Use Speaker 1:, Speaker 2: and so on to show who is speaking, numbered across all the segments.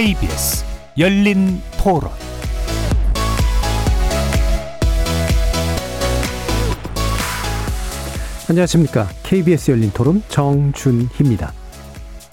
Speaker 1: KBS 열린 토론
Speaker 2: 안녕하십니까. KBS 열린 토론 정준희입니다.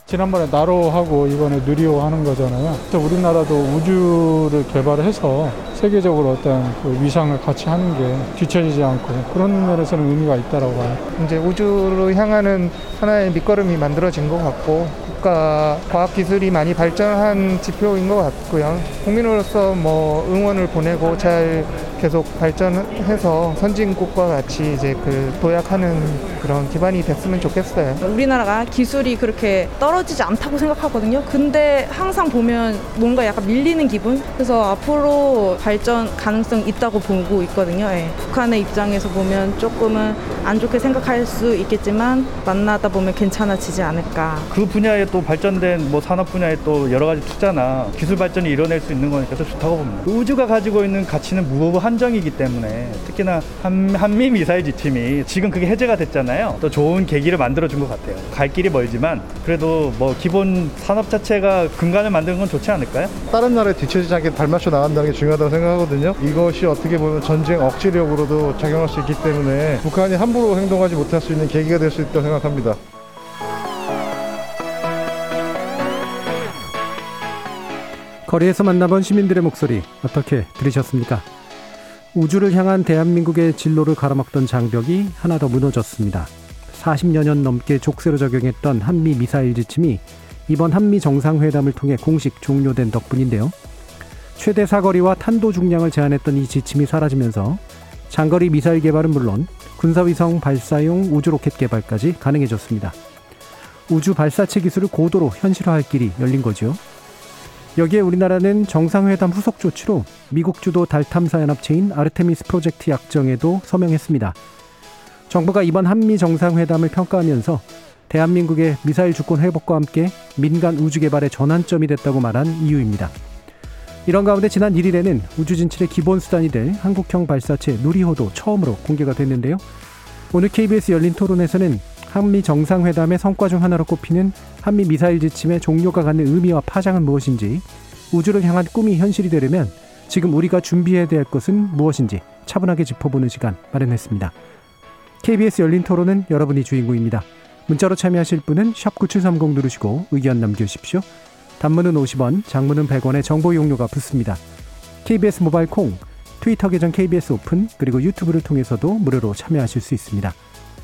Speaker 3: 지난번에 나로하고 이번에 누리호 하는 거잖아요. 우리나라도 우주를 개발해서 세계적으로 어떤 그 위상을 같이 하는 게 뒤처지지 않고 그런 면에서는 의미가 있다라고 봐요.
Speaker 4: 이제 우주로 향하는 하나의 밑거름이 만들어진 것 같고 국가 과학 기술이 많이 발전한 지표인 것 같고요. 국민으로서 뭐 응원을 보내고 잘 계속 발전해서 선진국과 같이 이제 그 도약하는 그런 기반이 됐으면 좋겠어요.
Speaker 5: 우리나라가 기술이 그렇게 떨어지지 않다고 생각하거든요. 근데 항상 보면 뭔가 약간 밀리는 기분? 그래서 앞으로 발전 가능성 있다고 보고 있거든요. 예. 북한의 입장에서 보면 조금은 안 좋게 생각할 수 있겠지만 만나다 보면 괜찮아지지 않을까.
Speaker 6: 그 분야에 또 발전된 뭐 산업 분야에 또 여러 가지 투자나 기술 발전이 이뤄낼 수 있는 거니까 더 좋다고 봅니다. 우주가 가지고 있는 가치는 무한 한정이기 때문에 특히나 한, 한미 미사일 지침이 지금 그게 해제가 됐잖아요. 또 좋은 계기를 만들어 준 것 같아요. 갈 길이 멀지만 그래도 뭐 기본 산업 자체가 근간을 만드는 건 좋지 않을까요?
Speaker 7: 다른 나라에 뒤처지지 않게 발맞춰 나간다는 게 중요하다고 생각하거든요. 이것이 어떻게 보면 전쟁 억지력으로도 작용할 수 있기 때문에 북한이 함부로 행동하지 못할 수 있는 계기가 될 수 있다고 생각합니다.
Speaker 2: 거리에서 만나본 시민들의 목소리 어떻게 들으셨습니까? 우주를 향한 대한민국의 진로를 가로막던 장벽이 하나 더 무너졌습니다. 40여 년 넘게 족쇄로 적용했던 한미 미사일 지침이 이번 한미 정상회담을 통해 공식 종료된 덕분인데요. 최대 사거리와 탄도 중량을 제한했던 이 지침이 사라지면서 장거리 미사일 개발은 물론 군사위성 발사용 우주로켓 개발까지 가능해졌습니다. 우주 발사체 기술을 고도로 현실화할 길이 열린 거죠. 여기에 우리나라는 정상회담 후속 조치로 미국 주도 달 탐사 연합체인 아르테미스 프로젝트 약정에도 서명했습니다. 정부가 이번 한미 정상회담을 평가하면서 대한민국의 미사일 주권 회복과 함께 민간 우주 개발의 전환점이 됐다고 말한 이유입니다. 이런 가운데 지난 1일에는 우주 진출의 기본 수단이 될 한국형 발사체 누리호도 처음으로 공개가 됐는데요. 오늘 KBS 열린 토론에서는 한미 정상회담의 성과 중 하나로 꼽히는 한미 미사일 지침의 종료가 갖는 의미와 파장은 무엇인지, 우주를 향한 꿈이 현실이 되려면 지금 우리가 준비해야 될 것은 무엇인지 차분하게 짚어보는 시간 마련했습니다. KBS 열린 토론은 여러분이 주인공입니다. 문자로 참여하실 분은 9730 누르시고 의견 남겨주십시오. 단문은 50원, 장문은 100원의 정보 용료가 붙습니다. KBS 모바일 콩, 트위터 계정 KBS 오픈, 그리고 유튜브를 통해서도 무료로 참여하실 수 있습니다.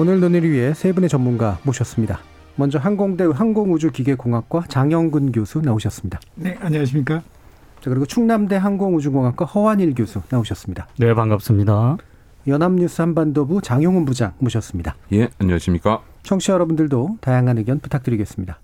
Speaker 2: 오늘 논의를 위해 세 분의 전문가 모셨습니다. 먼저 항공대 항공우주기계공학과 장영근 교수 나오셨습니다.
Speaker 8: 네, 안녕하십니까?
Speaker 2: 자, 그리고 충남대 항공우주공학과 허완일 교수 나오셨습니다.
Speaker 9: 네, 반갑습니다.
Speaker 2: 연합뉴스 한반도부 장용훈 부장 모셨습니다.
Speaker 10: 예, 안녕하십니까?
Speaker 2: 청취자 여러분들도 다양한 의견 부탁드리겠습니다.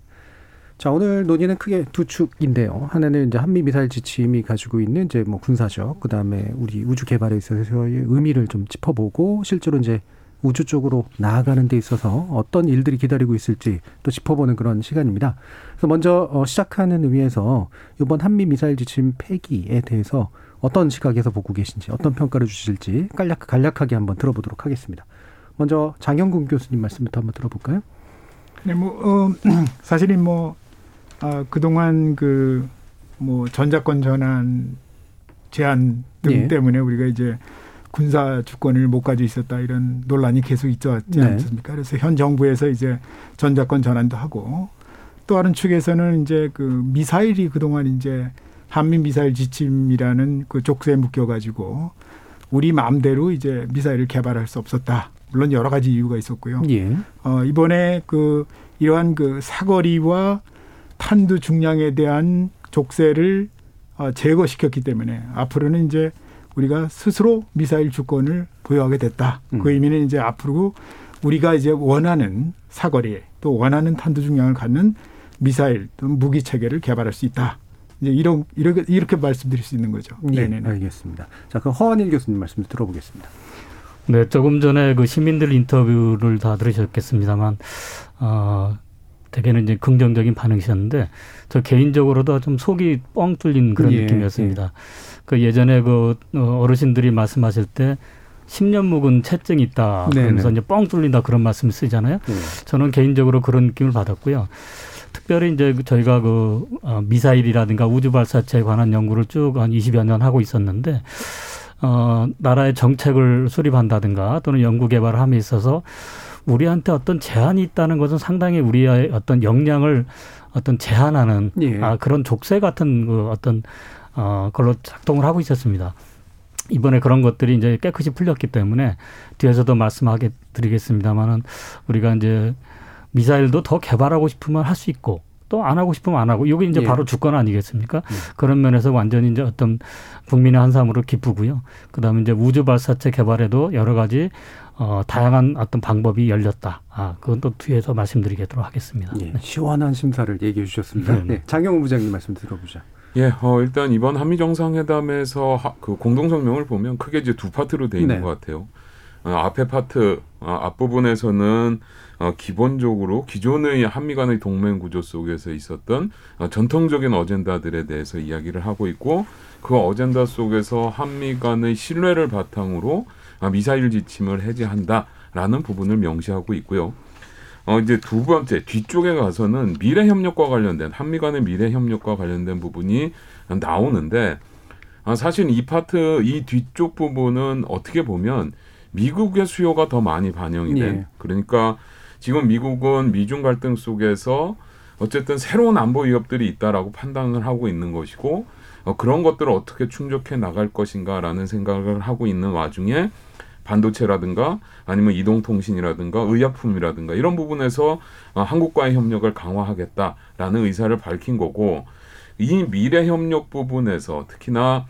Speaker 2: 자, 오늘 논의는 크게 두 축인데요. 하나는 이제 한미 미사일 지침이 가지고 있는 이제 뭐 군사적, 그 다음에 우리 우주 개발에 있어서의 의미를 좀 짚어보고 실제로 이제 우주 쪽으로 나아가는 데 있어서 어떤 일들이 기다리고 있을지 또 짚어보는 그런 시간입니다. 그래서 먼저 어, 시작하는 의미에서 이번 한미 미사일 지침 폐기에 대해서 어떤 시각에서 보고 계신지 어떤 평가를 주실지 간략, 간략하게 한번 들어보도록 하겠습니다. 먼저 장영근 교수님 말씀부터 한번 들어볼까요?
Speaker 8: 네, 뭐 어, 사실은 뭐 아, 그동안 그 뭐 전자권 전환 제한 등 예. 때문에 우리가 이제 군사 주권을 못 가지고 있었다 이런 논란이 계속 있었지 네. 않습니까? 그래서 현 정부에서 이제 전자권 전환도 하고 또 다른 축에서는 이제 그 미사일이 그동안 이제 한미 미사일 지침이라는 그 족쇄에 묶여 가지고 우리 마음대로 이제 미사일을 개발할 수 없었다. 물론 여러 가지 이유가 있었고요. 예. 어, 이번에 그 이러한 그 사거리와 탄두 중량에 대한 족쇄를 어, 제거시켰기 때문에 앞으로는 이제 우리가 스스로 미사일 주권을 보유하게 됐다. 그 음. 그 의미는 이제 앞으로 우리가 이제 원하는 사거리에 또 원하는 탄두 중량을 갖는 미사일 또는 무기 체계를 개발할 수 있다. 이제 이런 이렇게 이렇게 말씀드릴 수 있는 거죠.
Speaker 2: 예,
Speaker 8: 네네.
Speaker 2: 알겠습니다. 자, 그럼 허한일 교수님 말씀도 들어보겠습니다.
Speaker 9: 네, 조금 전에 그 시민들 인터뷰를 다 들으셨겠습니다만, 어, 대개는 이제 긍정적인 반응이셨는데, 저 개인적으로도 좀 속이 뻥 뚫린 그런
Speaker 2: 예,
Speaker 9: 느낌이었습니다. 그 예전에 그 어, 어르신들이 말씀하실 때, 10년 묵은 채증이 있다. 그러면서
Speaker 2: 네네.
Speaker 9: 이제 뻥 뚫린다 그런 말씀 쓰잖아요.
Speaker 2: 예.
Speaker 9: 저는 개인적으로 그런 느낌을 받았고요. 특별히 이제 그 저희가 그 어, 미사일이라든가 우주 발사체에 관한 연구를 쭉 한 20여 년 하고 있었는데 어, 나라의 정책을 수립한다든가 또는 연구 개발을 함에 있어서 우리한테 어떤 제한이 있다는 것은 상당히 우리의 어떤 역량을 어떤 제한하는
Speaker 2: 예.
Speaker 9: 아, 그런 족쇄 같은 그 어떤 어, 걸로 작동을 하고 있었습니다. 이번에 그런 것들이 이제 깨끗이 풀렸기 때문에 뒤에서도 말씀하게 드리겠습니다만은 우리가 이제 미사일도 더 개발하고 싶으면 할 수 있고 또 안 하고 싶으면 안 하고 이게 이제
Speaker 2: 예.
Speaker 9: 바로 주권 아니겠습니까? 그런 면에서 완전히 이제 어떤 국민의 한삼으로 기쁘고요. 그다음에 이제 우주 발사체 개발에도 여러 가지 어 다양한 어떤 방법이 열렸다. 아, 그건 또 뒤에서 말씀드리도록 하겠습니다.
Speaker 2: 예, 시원한 심사를 얘기해 주셨습니다.
Speaker 9: 네.
Speaker 2: 네, 장영훈 부장님 말씀 들어보자.
Speaker 10: 예, 어, 일단 이번 한미 정상회담에서 하- 그 공동 성명을 보면 크게 이제 두 파트로 돼 있는
Speaker 2: 네.
Speaker 10: 것 같아요. 어, 앞에 파트 어, 앞부분에서는 어, 기본적으로 기존의 한미 간의 동맹 구조 속에서 있었던 어, 전통적인 어젠다들에 대해서 이야기를 하고 있고 그 어젠다 속에서 한미 간의 신뢰를 바탕으로 아, 미사일 지침을 해제한다라는 부분을 명시하고 있고요. 어 이제 두 번째 뒤쪽에 가서는 미래 협력과 관련된 한미 간의 미래 협력과 관련된 부분이 나오는데 아, 사실 이 파트 이 뒤쪽 부분은 어떻게 보면 미국의 수요가 더 많이 반영이 된
Speaker 2: 예.
Speaker 10: 그러니까 지금 미국은 미중 갈등 속에서 어쨌든 새로운 안보 위협들이 있다라고 판단을 하고 있는 것이고 어, 그런 것들을 어떻게 충족해 나갈 것인가라는 생각을 하고 있는 와중에 반도체라든가 아니면 이동통신이라든가 의약품이라든가 이런 부분에서 어, 한국과의 협력을 강화하겠다라는 의사를 밝힌 거고 이 미래 협력 부분에서 특히나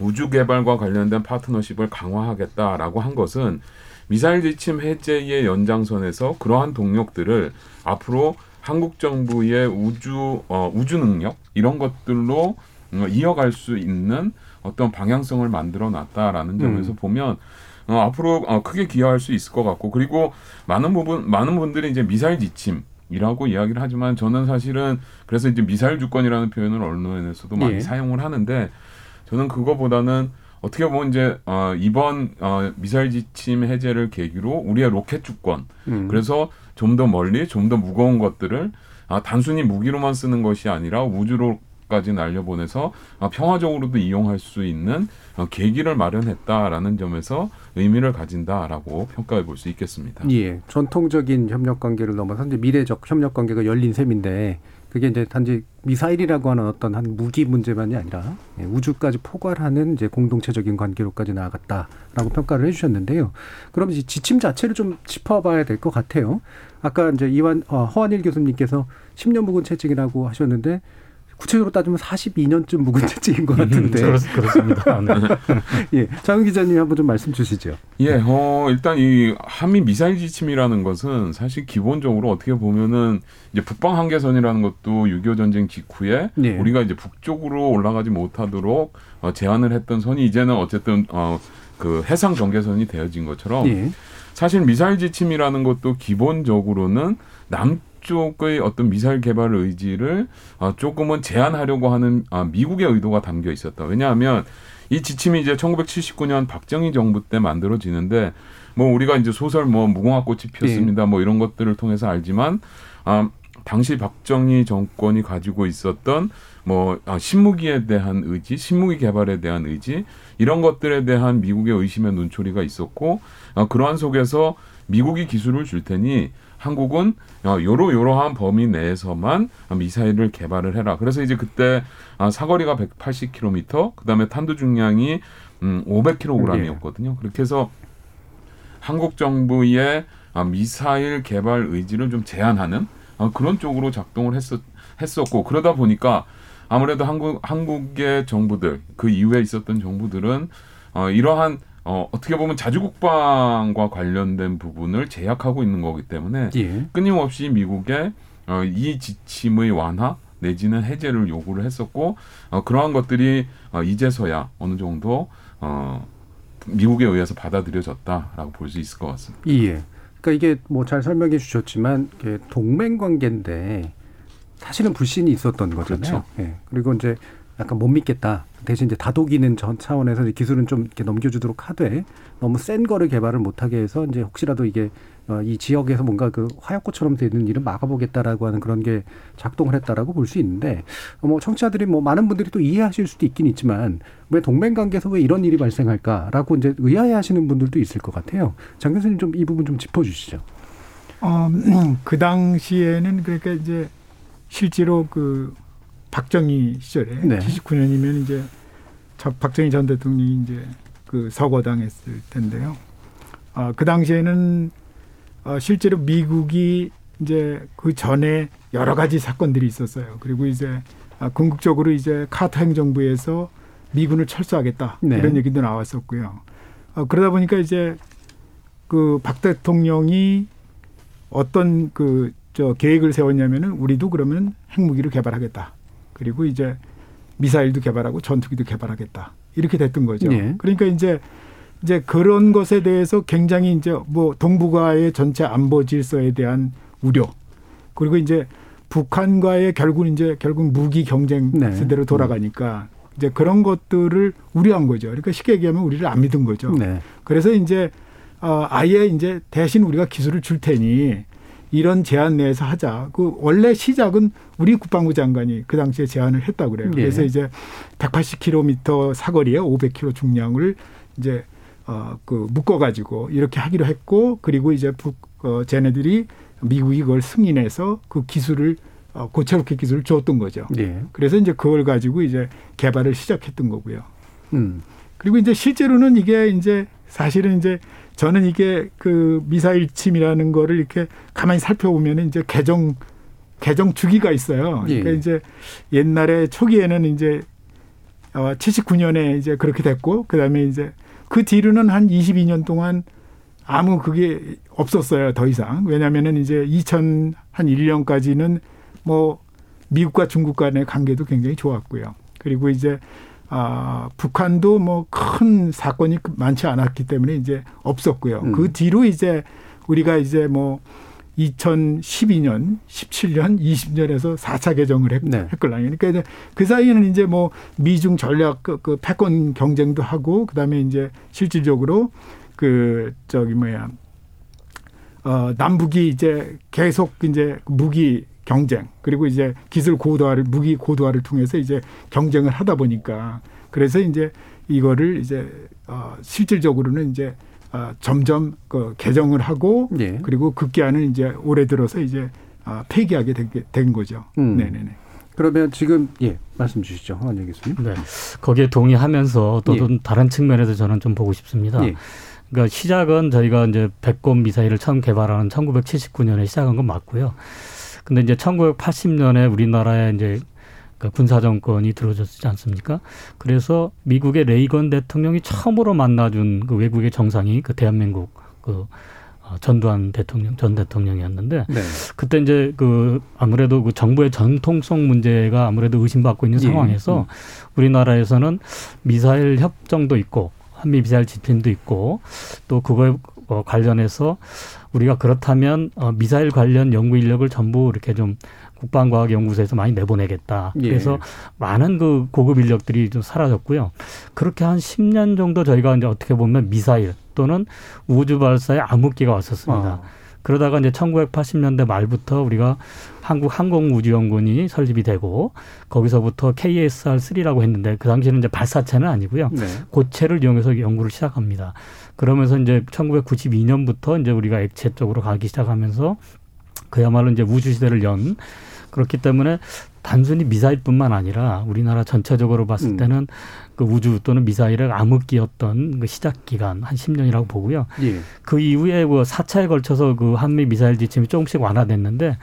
Speaker 10: 우주 개발과 관련된 파트너십을 강화하겠다라고 한 것은 미사일 지침 해제의 연장선에서 그러한 동력들을 앞으로 한국 정부의 우주 어, 우주 능력 이런 것들로 어, 이어갈 수 있는 어떤 방향성을 만들어 놨다라는 점에서
Speaker 2: 음.
Speaker 10: 보면 어, 앞으로 어, 크게 기여할 수 있을 것 같고 그리고 많은 부분 많은 분들이 이제 미사일 지침 이라고 이야기를 하지만 저는 사실은 그래서 이제 미사일 주권이라는 표현을 언론에서도 많이
Speaker 2: 예.
Speaker 10: 사용을 하는데 저는 그거보다는 어떻게 보면 이제 어, 이번 어, 미사일 지침 해제를 계기로 우리의 로켓 주권
Speaker 2: 음.
Speaker 10: 그래서 좀 더 멀리 좀 더 무거운 것들을 아, 단순히 무기로만 쓰는 것이 아니라 우주로 까지 날려보내서 아, 평화적으로도 이용할 수 있는 어, 계기를 마련했다라는 점에서 의미를 가진다라고 평가해 볼 수 있겠습니다.
Speaker 2: 예, 전통적인 협력 관계를 넘어서 이제 미래적 협력 관계가 열린 셈인데 그게 이제 단지 미사일이라고 하는 어떤 한 무기 문제만이 아니라 예, 우주까지 포괄하는 이제 공동체적인 관계로까지 나아갔다라고 평가를 해주셨는데요. 그럼 이제 지침 자체를 좀 짚어봐야 될 것 같아요. 아까 이제 이완 어, 허한일 교수님께서 10년 묵은 채찍이라고 하셨는데 구체적으로 따지면 42년쯤 묵은 채찍인 것 같은데.
Speaker 9: 그렇, 그렇습니다. 네.
Speaker 2: 예, 장 기자님이 한번 좀 말씀 주시죠.
Speaker 10: 예, 어, 일단 이 한미 미사일 지침이라는 것은 사실 기본적으로 어떻게 보면은 이제 북방 한계선이라는 것도 6.25 전쟁 직후에
Speaker 2: 네.
Speaker 10: 우리가 이제 북쪽으로 올라가지 못하도록 어, 제한을 했던 선이 이제는 어쨌든 어, 그 해상 경계선이 되어진 것처럼
Speaker 2: 예.
Speaker 10: 사실 미사일 지침이라는 것도 기본적으로는 남 쪽의 어떤 미사일 개발 의지를 아, 조금은 제한하려고 하는 아, 미국의 의도가 담겨 있었다. 왜냐하면 이 지침이 이제 1979년 박정희 정부 때 만들어지는데 뭐 우리가 이제 소설 뭐 무궁화 꽃이 피었습니다. 뭐 이런 것들을 통해서 알지만 아, 당시 박정희 정권이 가지고 있었던 뭐 아, 신무기에 대한 의지, 신무기 개발에 대한 의지 이런 것들에 대한 미국의 의심의 눈초리가 있었고 아, 그러한 속에서 미국이 기술을 줄 테니 한국은 어, 요러 요러한 범위 내에서만 미사일을 개발을 해라. 그래서 이제 그때 아, 사거리가 180km, 그다음에 탄두 중량이 음, 500kg이었거든요. 그렇게 해서 한국 정부의 아, 미사일 개발 의지를 좀 제한하는 아, 그런 쪽으로 작동을 했었, 했었고 그러다 보니까 아무래도 한국 한국의 정부들 그 이후에 있었던 정부들은 어, 이러한 어, 어떻게 보면 자주국방과 관련된 부분을 제약하고 있는 거기 때문에
Speaker 2: 예.
Speaker 10: 끊임없이 미국의 어, 이 지침의 완화 내지는 해제를 요구를 했었고 어, 그러한 것들이 어, 이제서야 어느 정도 어, 미국에 의해서 받아들여졌다라고 볼 수 있을 것 같습니다.
Speaker 2: 예. 그러니까 이게 뭐 잘 설명해 주셨지만 동맹 관계인데 사실은 불신이 있었던 거잖아요.
Speaker 10: 그렇죠.
Speaker 2: 예. 그리고 이제 약간 못 믿겠다. 대신 이제 다독이는 전 차원에서 기술은 좀 이렇게 넘겨주도록 하되 너무 센 거를 개발을 못하게 해서 이제 혹시라도 이게 어, 이 지역에서 뭔가 그 화약고처럼 되는 일을 막아보겠다라고 하는 그런 게 작동을 했다라고 볼 수 있는데 어, 뭐 청취자들이 뭐 많은 분들이 또 이해하실 수도 있긴 있지만 왜 동맹 관계에서 왜 이런 일이 발생할까라고 이제 의아해하시는 분들도 있을 것 같아요. 장 교수님 좀 이 부분 좀 짚어주시죠.
Speaker 8: 어, 그 당시에는 그러니까 이제 실제로 그 박정희 시절에
Speaker 2: 네.
Speaker 8: 79년이면 이제 저 박정희 전 대통령이 이제 그 서거당했을 텐데요. 아, 그 당시에는 어, 실제로 미국이 이제 그 전에 여러 가지 사건들이 있었어요. 그리고 이제 아, 궁극적으로 이제 카터 행정부에서 미군을 철수하겠다
Speaker 2: 네.
Speaker 8: 이런 얘기도 나왔었고요. 어, 그러다 보니까 이제 그 박 대통령이 어떤 그 저 계획을 세웠냐면은 우리도 그러면 핵무기를 개발하겠다. 그리고 이제 미사일도 개발하고 전투기도 개발하겠다. 이렇게 됐던 거죠.
Speaker 2: 예.
Speaker 8: 그러니까 이제 이제 그런 것에 대해서 굉장히 이제 뭐 동북아의 전체 안보 질서에 대한 우려 그리고 이제 북한과의 결국 이제 결국 무기 경쟁
Speaker 2: 네.
Speaker 8: 세대로 돌아가니까 이제 그런 것들을 우려한 거죠. 그러니까 쉽게 얘기하면 우리를 안 믿은 거죠.
Speaker 2: 네.
Speaker 8: 그래서 이제 어 아예 이제 대신 우리가 기술을 줄 테니 이런 제한 내에서 하자. 그 원래 시작은 우리 국방부 장관이 그 당시에 제안을 했다 그래요.
Speaker 2: 예.
Speaker 8: 그래서 이제 180km 사거리에 500km 중량을 이제 어그 묶어 가지고 이렇게 하기로 했고 그리고 이제 북 어, 쟤네들이 미국이 그걸 승인해서 그 기술을 어, 고체로켓 기술을 줬던 거죠.
Speaker 2: 예.
Speaker 8: 그래서 이제 그걸 가지고 이제 개발을 시작했던 거고요.
Speaker 2: 음.
Speaker 8: 그리고 이제 실제로는 이게 이제 사실은 이제 저는 이게 그 미사일 침이라는 거를 이렇게 가만히 살펴보면 이제 개정 개정 주기가 있어요.
Speaker 2: 예.
Speaker 8: 그러니까 이제 옛날에 초기에는 이제 어 79년에 이제 그렇게 됐고 그다음에 이제 그 뒤로는 한 22년 동안 아무 그게 없었어요. 더 이상. 왜냐면은 이제 2000 한 1년까지는 뭐 미국과 중국 간의 관계도 굉장히 좋았고요. 그리고 이제 아, 북한도 뭐 큰 사건이 많지 않았기 때문에 이제 없었고요.
Speaker 2: 음.
Speaker 8: 그 뒤로 이제 우리가 이제 뭐 2012년, 17년, 20년에서 4차 개정을 했,
Speaker 2: 네.
Speaker 8: 했걸랑요. 그러니까 이제 그 사이에는 이제 뭐 미중 전략 그, 그 패권 경쟁도 하고 그다음에 이제 실질적으로 그 저기 뭐야 어 남북이 이제 계속 이제 무기 경쟁 그리고 이제 기술 고도화를 무기 고도화를 통해서 이제 경쟁을 하다 보니까 그래서 이제 이거를 이제 어 실질적으로는 이제 어 점점 그 개정을 하고
Speaker 2: 예.
Speaker 8: 그리고 급기야는 이제 올해 들어서 이제 아 폐기하게 된, 게- 된 거죠.
Speaker 2: 음.
Speaker 8: 네네네.
Speaker 2: 그러면 지금 예 말씀 주시죠, 황원영 교수님.
Speaker 9: 네. 거기에 동의하면서 또
Speaker 2: 예.
Speaker 9: 좀 다른 측면에서 저는 좀 보고 싶습니다.
Speaker 2: 예.
Speaker 9: 그러니까 시작은 저희가 이제 배꼽 미사일을 처음 개발하는 1979년에 시작한 건 맞고요. 근데 이제 1980년에 우리나라에 이제 그 군사 정권이 들어졌지 않습니까? 그래서 미국의 레이건 대통령이 처음으로 만나준 그 외국의 정상이 그 대한민국 그 어, 전두환 대통령 전 대통령이었는데
Speaker 2: 네.
Speaker 9: 그때 이제 그 아무래도 그 정부의 전통성 문제가 아무래도 의심받고 있는
Speaker 2: 예.
Speaker 9: 상황에서 우리나라에서는 미사일 협정도 있고 한미 미사일 지침도 있고 또 그거에 어, 관련해서 우리가 그렇다면 어, 미사일 관련 연구 인력을 전부 이렇게 좀 국방과학연구소에서 많이 내보내겠다.
Speaker 2: 예.
Speaker 9: 그래서 많은 그 고급 인력들이 좀 사라졌고요. 그렇게 한 10년 정도 저희가 이제 어떻게 보면 미사일 또는 우주 발사에 암흑기가 왔었습니다.
Speaker 2: 아.
Speaker 9: 그러다가 이제 1980년대 말부터 우리가 한국 항공우주연구원이 설립이 되고 거기서부터 KSR-3라고 했는데 그 당시에는 이제 발사체는 아니고요.
Speaker 2: 네.
Speaker 9: 고체를 이용해서 연구를 시작합니다. 그러면서 이제 1992년부터 이제 우리가 액체 쪽으로 가기 시작하면서 그야말로 이제 우주 시대를 연 그렇기 때문에 단순히 미사일뿐만 아니라 우리나라 전체적으로 봤을
Speaker 2: 음.
Speaker 9: 때는 그 우주 또는 미사일의 암흑기였던 그 시작 기간 한 10년이라고 보고요.
Speaker 2: 예.
Speaker 9: 그 이후에 뭐 4차에 걸쳐서 그 한미 미사일 지침이 조금씩 완화됐는데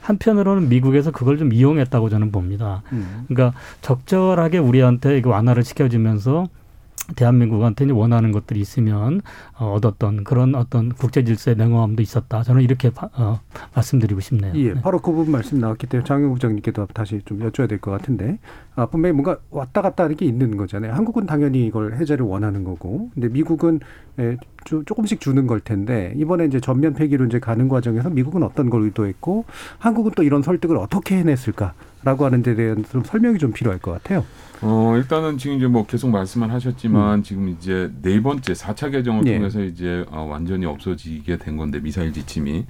Speaker 9: 한편으로는 미국에서 그걸 좀 이용했다고 저는 봅니다.
Speaker 2: 음.
Speaker 9: 그러니까 적절하게 우리한테 이거 완화를 시켜주면서 대한민국한테 원하는 것들이 있으면 어, 얻었던 그런 어떤 국제 질서의 냉엄함도 있었다. 저는 이렇게 바, 어, 말씀드리고 싶네요.
Speaker 2: 예,
Speaker 9: 네.
Speaker 2: 바로 그 부분 말씀 나왔기 때문에 장영 국장님께도 다시 좀 여쭤야 될 것 같은데 아, 분명히 뭔가 왔다 갔다 하는 게 있는 거잖아요. 한국은 당연히 이걸 해제를 원하는 거고, 근데 미국은 예, 조, 조금씩 주는 걸 텐데 이번에 이제 전면 폐기로 이제 가는 과정에서 미국은 어떤 걸 의도했고 한국은 또 이런 설득을 어떻게 해냈을까 라고 하는 데 대한 좀 설명이 좀 필요할 것 같아요.
Speaker 10: 어, 일단은 지금 이제 뭐 계속 말씀을 하셨지만
Speaker 2: 음.
Speaker 10: 지금 이제 네 번째 사차 개정을
Speaker 2: 예.
Speaker 10: 통해서 이제 어, 완전히 없어지게 된 건데 미사일 지침이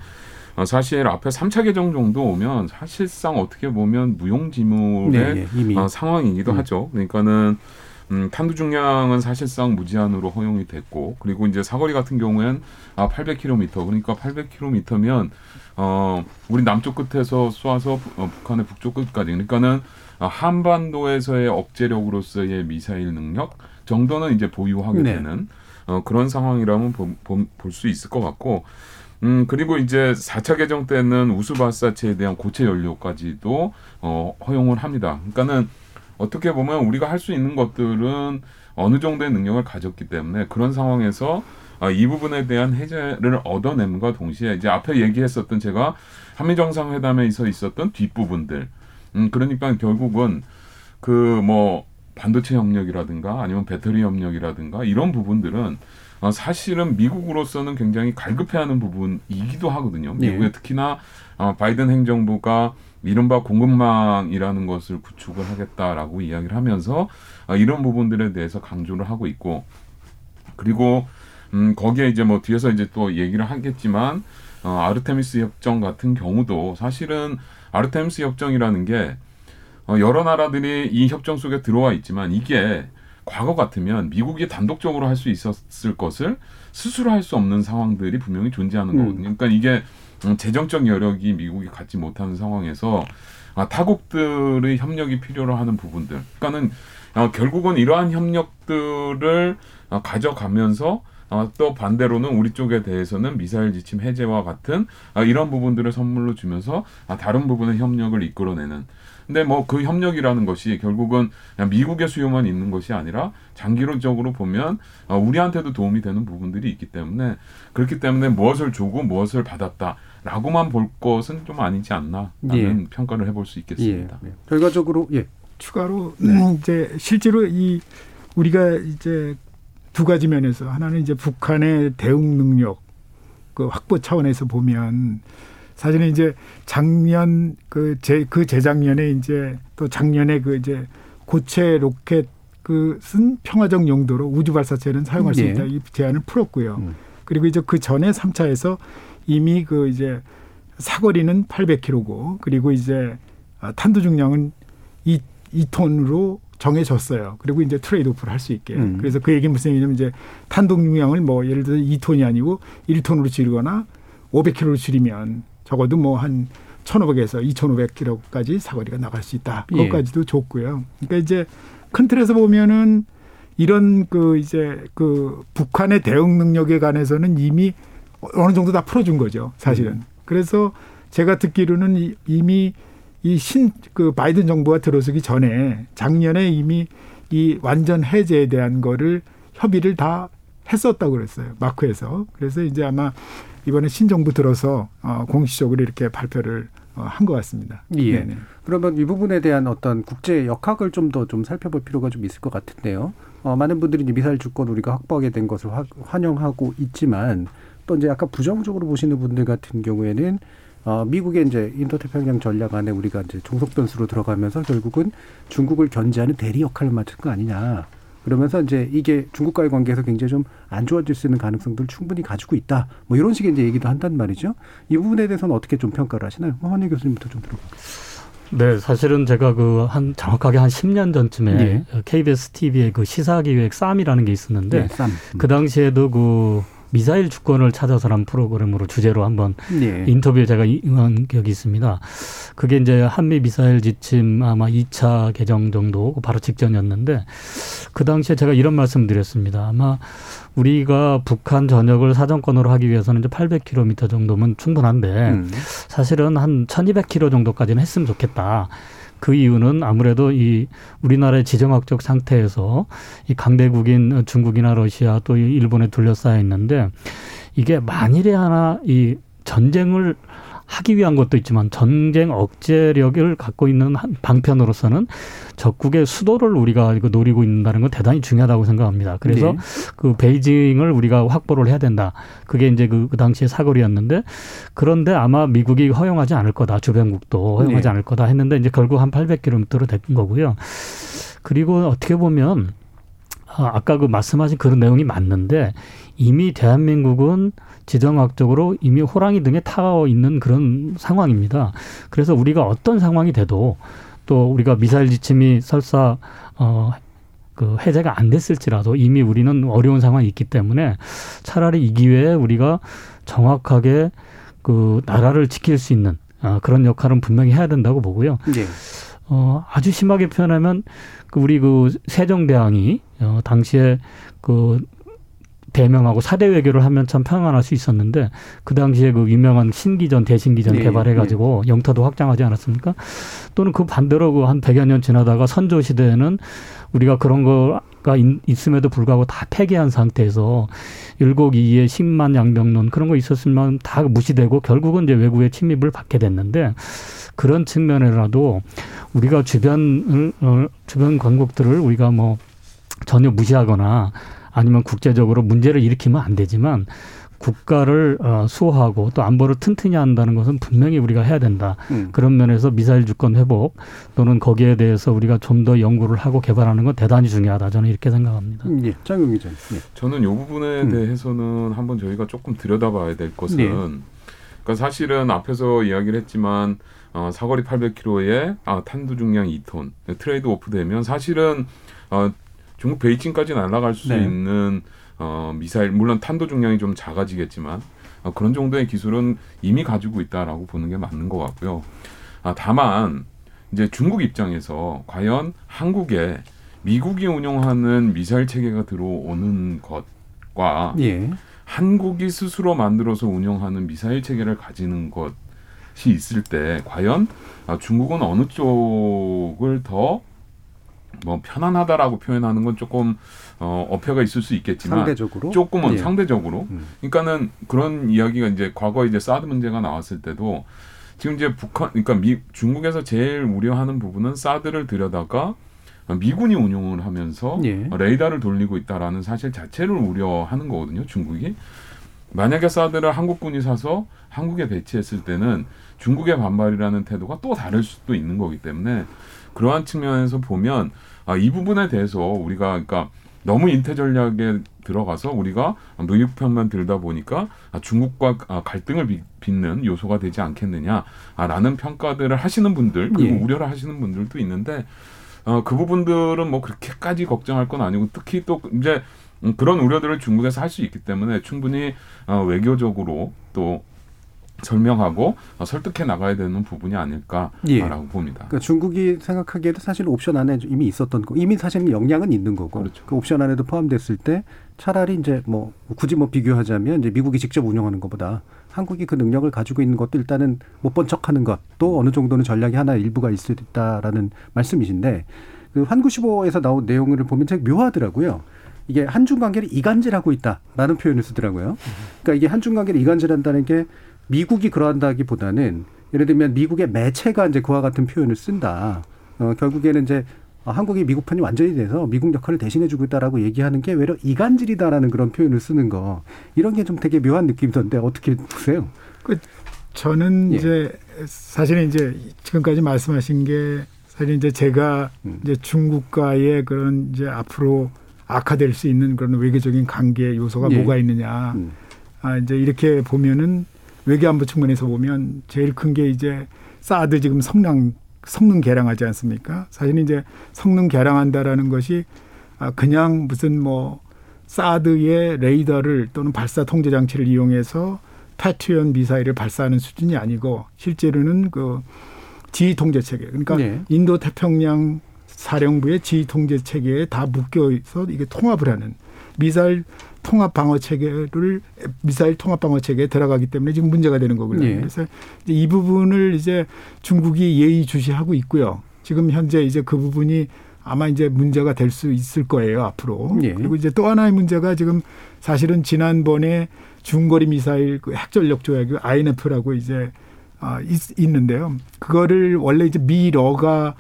Speaker 10: 어, 사실 앞에 삼차 개정 정도 오면 사실상 어떻게 보면 무용지물의
Speaker 2: 네, 예,
Speaker 10: 어, 상황이기도
Speaker 2: 음.
Speaker 10: 하죠. 그러니까는 음, 탄두 중량은 사실상 무제한으로 허용이 됐고 그리고 이제 사거리 같은 경우엔 아 800km 그러니까 800km면 어 우리 남쪽 끝에서 쏘아서 어, 북한의 북쪽 끝까지 그러니까는 아, 한반도에서의 억제력으로서의 미사일 능력 정도는 이제 보유하게
Speaker 2: 네.
Speaker 10: 되는 어, 그런 상황이라면 볼 수 있을 것 같고 음 그리고 이제 4차 개정 때는 우수 발사체에 대한 고체 연료까지도 어, 허용을 합니다. 그러니까는 어떻게 보면 우리가 할 수 있는 것들은 어느 정도의 능력을 가졌기 때문에 그런 상황에서 아, 이 부분에 대한 해제를 얻어냄과 동시에 이제 앞에 얘기했었던 제가 한미 정상회담에서 있었던 뒷부분들 음 그러니까 결국은 그 뭐 반도체 협력이라든가 아니면 배터리 협력이라든가 이런 부분들은 어, 사실은 미국으로서는 굉장히 갈급해하는 부분이기도 하거든요.
Speaker 2: 예.
Speaker 10: 미국의 특히나 어, 바이든 행정부가 이른바 공급망이라는 것을 구축을 하겠다라고 이야기를 하면서 아, 이런 부분들에 대해서 강조를 하고 있고 그리고 음, 거기에 이제 뭐 뒤에서 이제 또 얘기를 하겠지만 어, 아르테미스 협정 같은 경우도 사실은 아르테미스 협정이라는 게 어, 여러 나라들이 이 협정 속에 들어와 있지만 이게 과거 같으면 미국이 단독적으로 할 수 있었을 것을 스스로 할 수 없는 상황들이 분명히 존재하는
Speaker 2: 음.
Speaker 10: 거거든요. 그러니까 이게 음, 재정적 여력이 미국이 갖지 못하는 상황에서 아, 타국들의 협력이 필요로 하는 부분들. 그러니까는 어, 결국은 이러한 협력들을 어, 가져가면서 어, 또 반대로는 우리 쪽에 대해서는 미사일 지침 해제와 같은 아, 이런 부분들을 선물로 주면서 아, 다른 부분의 협력을 이끌어내는. 근데 뭐 그 협력이라는 것이 결국은 그냥 미국의 수요만 있는 것이 아니라 장기적으로 보면 어, 우리한테도 도움이 되는 부분들이 있기 때문에 그렇기 때문에 무엇을 주고 무엇을 받았다 라고만 볼 것은 좀 아니지 않나라는 평가를 해볼 수 있겠습니다.
Speaker 2: 예, 예. 결과적으로 예.
Speaker 8: 추가로 음, 이제 실제로 이 우리가 이제 두 가지 면에서 하나는 이제 북한의 대응 능력 그 확보 차원에서 보면 사실은 이제 작년 그 제그 그 재작년에 이제 또 작년에 그 이제 고체 로켓 그 쓴 평화적 용도로 우주 발사체는 사용할 수
Speaker 2: 예.
Speaker 8: 있다 이 제한을 풀었고요.
Speaker 2: 음.
Speaker 8: 그리고 이제 그 전에 삼차에서 이미 그 이제 사거리는 800km고 그리고 이제 아, 탄두 중량은 2, 2톤으로 정해졌어요. 그리고 이제 트레이드 오프를 할 수 있게.
Speaker 2: 음.
Speaker 8: 그래서 그 얘기는 무슨 얘기냐면 이제 탄도 중량을 뭐 예를 들어 2톤이 아니고 1톤으로 줄이거나 500km로 줄이면 적어도 뭐 한 1,500에서 2,500km까지 사거리가 나갈 수 있다.
Speaker 2: 예.
Speaker 8: 그것까지도 좋고요. 그러니까 이제 큰 틀에서 보면은 이런 그 이제 그 북한의 대응 능력에 관해서는 이미 어느 정도 다 풀어준 거죠, 사실은.
Speaker 2: 음.
Speaker 8: 그래서 제가 듣기로는 이- 이미 이 신 그 바이든 정부가 들어서기 전에 작년에 이미 이 완전 해제에 대한 거를 협의를 다 했었다고 그랬어요. 마크에서. 그래서 이제 아마 이번에 신정부 들어서 어, 공식적으로 이렇게 발표를 어, 한 것 같습니다.
Speaker 2: 예.
Speaker 8: 네네.
Speaker 2: 그러면 이 부분에 대한 어떤 국제 역학을 좀 더좀 살펴볼 필요가 좀 있을 것 같은데요. 어, 많은 분들이 이제 미사일 주권 우리가 확보하게 된 것을 화- 환영하고 있지만 또 이제 약간 부정적으로 보시는 분들 같은 경우에는 어, 미국의 이제 인도태평양 전략 안에 우리가 이제 종속 변수로 들어가면서 결국은 중국을 견제하는 대리 역할을 맡은 거 아니냐. 그러면서 이제 이게 중국과의 관계에서 굉장히 좀 안 좋아질 수 있는 가능성들을 충분히 가지고 있다. 뭐 이런 식의 이제 얘기도 한단 말이죠. 이 부분에 대해서는 어떻게 좀 평가를 하시나요? 뭐 허니 교수님부터 좀 들어볼게요.
Speaker 9: 네, 사실은 제가 그 한 정확하게 한 10년 전쯤에
Speaker 2: 네.
Speaker 9: KBS TV의 그 시사기획 쌈이라는 게 있었는데
Speaker 2: 네, 쌈.
Speaker 9: 그 당시에도 그 미사일 주권을 찾아서란 프로그램으로 주제로 한번
Speaker 2: 네.
Speaker 9: 인터뷰에 제가 임한 기억이 있습니다. 그게 이제 한미 미사일 지침 아마 2차 개정 정도 바로 직전이었는데 그 당시에 제가 이런 말씀 드렸습니다. 아마 우리가 북한 전역을 사정권으로 하기 위해서는 이제 800km 정도면 충분한데
Speaker 2: 음.
Speaker 9: 사실은 한 1200km 정도까지는 했으면 좋겠다. 그 이유는 아무래도 이 우리나라의 지정학적 상태에서 이 강대국인 중국이나 러시아 또 일본에 둘러싸여 있는데 이게 만일에 하나 이 전쟁을 하기 위한 것도 있지만 전쟁 억제력을 갖고 있는 한 방편으로서는 적국의 수도를 우리가 노리고 있다는 건 대단히 중요하다고 생각합니다. 그래서
Speaker 2: 네.
Speaker 9: 그 베이징을 우리가 확보를 해야 된다. 그게 이제 그, 그 당시의 사거리였는데 그런데 아마 미국이 허용하지 않을 거다. 주변국도 허용하지
Speaker 2: 네.
Speaker 9: 않을 거다 했는데 이제 결국 한 800km로 된 거고요. 그리고 어떻게 보면 아, 아까 그 말씀하신 그런 내용이 맞는데 이미 대한민국은 지정학적으로 이미 호랑이 등에 타고 있는 그런 상황입니다. 그래서 우리가 어떤 상황이 돼도 또 우리가 미사일 지침이 설사 어, 그 해제가 안 됐을지라도 이미 우리는 어려운 상황이 있기 때문에 차라리 이 기회에 우리가 정확하게 그 나라를 지킬 수 있는 아, 그런 역할은 분명히 해야 된다고 보고요.
Speaker 2: 예.
Speaker 9: 어, 아주 심하게 표현하면 그 우리 그 세종대왕이 어, 당시에 그 대명하고 사대 외교를 하면 참 평안할 수 있었는데 그 당시에 그 유명한 신기전 대신기전
Speaker 2: 예,
Speaker 9: 개발해가지고 영토도 확장하지 않았습니까? 또는 그 반대로 그한 100여 년 지나다가 선조 시대에는 우리가 그런 거가 있- 있음에도 불구하고 다 폐기한 상태에서 일곡 이의 십만 양병론 그런 거 있었으면 다 무시되고 결국은 이제 외국의 침입을 받게 됐는데 그런 측면에라도 우리가 주변을 어, 주변 권국들을 우리가 뭐 전혀 무시하거나 아니면 국제적으로 문제를 일으키면 안 되지만 국가를 어, 수호하고 또 안보를 튼튼히 한다는 것은 분명히 우리가 해야 된다.
Speaker 2: 음.
Speaker 9: 그런 면에서 미사일 주권 회복 또는 거기에 대해서 우리가 좀 더 연구를 하고 개발하는 건 대단히 중요하다. 저는 이렇게 생각합니다.
Speaker 2: 음, 예. 장용 기자. 예.
Speaker 10: 저는 이 부분에
Speaker 2: 음.
Speaker 10: 대해서는 한번 저희가 조금 들여다봐야 될 것은
Speaker 2: 네.
Speaker 10: 그러니까 사실은 앞에서 이야기를 했지만 어, 사거리 800km에 아, 탄두 중량 2톤 trade off 되면 사실은 어, 중국 베이징까지 날아갈 수
Speaker 2: 네.
Speaker 10: 있는 어, 미사일 물론 탄도 중량이 좀 작아지겠지만 어, 그런 정도의 기술은 이미 가지고 있다라고 보는 게 맞는 것 같고요. 아, 다만 이제 중국 입장에서 과연 한국에 미국이 운영하는 미사일 체계가 들어오는 것과
Speaker 2: 예.
Speaker 10: 한국이 스스로 만들어서 운영하는 미사일 체계를 가지는 것이 있을 때 과연 아, 중국은 어느 쪽을 더 뭐 편안하다라고 표현하는 건 조금 어, 어폐가 있을 수 있겠지만
Speaker 2: 상대적으로
Speaker 10: 조금은
Speaker 2: 예.
Speaker 10: 상대적으로
Speaker 2: 음.
Speaker 10: 그러니까는 그런 이야기가 이제 과거에 이제 사드 문제가 나왔을 때도 지금 이제 북한 그러니까 미, 중국에서 제일 우려하는 부분은 사드를 들여다가 미군이 운용을 하면서
Speaker 2: 예.
Speaker 10: 레이더를 돌리고 있다라는 사실 자체를 우려하는 거거든요. 중국이 만약에 사드를 한국군이 사서 한국에 배치했을 때는 중국의 반발이라는 태도가 또 다를 수도 있는 거기 때문에 그러한 측면에서 보면 아, 이 부분에 대해서 우리가 그러니까 너무 인태 전략에 들어가서 우리가 미국 편만 들다 보니까 아, 중국과 아, 갈등을 빚- 빚는 요소가 되지 않겠느냐라는 평가들을 하시는 분들 그리고
Speaker 2: 예.
Speaker 10: 우려를 하시는 분들도 있는데 어, 그 부분들은 뭐 그렇게까지 걱정할 건 아니고 특히 또 이제 음, 그런 우려들을 중국에서 할 수 있기 때문에 충분히 어, 외교적으로 또 설명하고 어, 설득해 나가야 되는 부분이 아닐까라고
Speaker 2: 예.
Speaker 10: 봅니다.
Speaker 2: 그러니까 중국이 생각하기에도 사실 옵션 안에 이미 있었던 거, 이미 사실 역량은 있는 거고,
Speaker 10: 그렇죠.
Speaker 2: 그 옵션 안에도 포함됐을 때 차라리 이제 뭐 굳이 뭐 비교하자면 이제 미국이 직접 운영하는 것보다 한국이 그 능력을 가지고 있는 것도 일단은 못 본 척하는 것도 어느 정도는 전략이 하나 일부가 있을 수 있다라는 말씀이신데 그 환구시보에서 나온 내용을 보면 되게 묘하더라고요. 이게 한중 관계를 이간질하고 있다라는 표현을 쓰더라고요. 그러니까 이게 한중 관계를 이간질한다는 게 미국이 그러한다기보다는 예를 들면 미국의 매체가 이제 그와 같은 표현을 쓴다. 어, 결국에는 이제 어, 한국이 미국 편이 완전히 돼서 미국 역할을 대신해주고 있다라고 얘기하는 게 외려 이간질이다라는 그런 표현을 쓰는 거 이런 게 좀 되게 묘한 느낌이던데 어떻게 보세요?
Speaker 8: 저는
Speaker 2: 예.
Speaker 8: 이제 사실은 이제 지금까지 말씀하신 게 사실 이제 제가
Speaker 2: 음.
Speaker 8: 이제 중국과의 그런 이제 앞으로 악화될 수 있는 그런 외교적인 관계 요소가
Speaker 2: 예.
Speaker 8: 뭐가 있느냐.
Speaker 2: 음.
Speaker 8: 아 이제 이렇게 보면은 외교안보 측면에서 보면 제일 큰 게 이제 사드 지금 성능 성능 개량하지 않습니까? 사실 이제 성능 개량한다라는 것이 아 그냥 무슨 뭐 사드의 레이더를 또는 발사 통제 장치를 이용해서 패트리언 미사일을 발사하는 수준이 아니고 실제로는 그 지휘 통제 체계 그러니까
Speaker 2: 네.
Speaker 8: 인도 태평양 사령부의 지휘 통제 체계에 다 묶여서 이게 통합을 하는 미사일 통합 방어 체계를 미사일 통합 방어 체계에 들어가기 때문에 지금 문제가 되는 거고요.
Speaker 2: 예.
Speaker 8: 그래서 이 부분을 이제 중국이 예의 주시하고 있고요. 지금 현재 이제 그 부분이 아마 이제 문제가 될 수 있을 거예요 앞으로.
Speaker 2: 예.
Speaker 8: 그리고 이제 또 하나의 문제가 지금 사실은 지난번에 중거리 미사일 그 핵전력 조약 INF라고 이제 아, 있, 있는데요. 그거를 원래 이제 미러가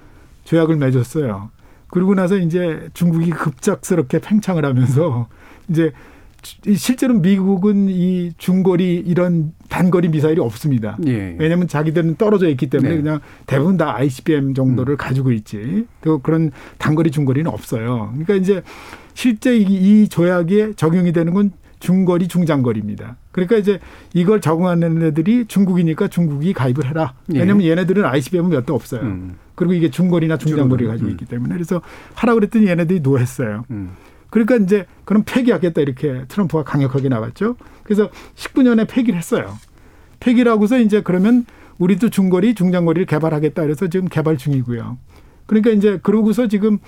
Speaker 8: 조약을 맺었어요. 그러고 나서 이제 중국이 급작스럽게 팽창을 하면서 이제 실제로 미국은 이 중거리 이런 단거리 미사일이 없습니다.
Speaker 2: 예.
Speaker 8: 왜냐하면 자기들은 떨어져 있기 때문에
Speaker 2: 네.
Speaker 8: 그냥 대부분 다 ICBM 정도를 가지고 있지. 또 그런 단거리 중거리는 없어요. 그러니까 이제 실제 이, 이 조약에 적용이 되는 건 중거리 중장거리입니다. 그러니까 이제 이걸 적응하는 애들이 중국이니까 중국이 가입을 해라.
Speaker 2: 예.
Speaker 8: 왜냐하면 얘네들은 ICBM은 몇 대 없어요.
Speaker 2: 음.
Speaker 8: 그리고 이게 중거리나 중장거리를 가지고
Speaker 2: 음.
Speaker 8: 있기 때문에 그래서 하라 그랬더니 얘네들이 노했어요.
Speaker 2: 음.
Speaker 8: 그러니까 이제 그럼 폐기하겠다 이렇게 트럼프가 강력하게 나갔죠. 그래서 19년에 폐기를 했어요. 폐기를 하고서 이제 그러면 우리도 중거리, 중장거리를 개발하겠다 그래서 지금 개발 중이고요. 그러니까 이제 그러고서 지금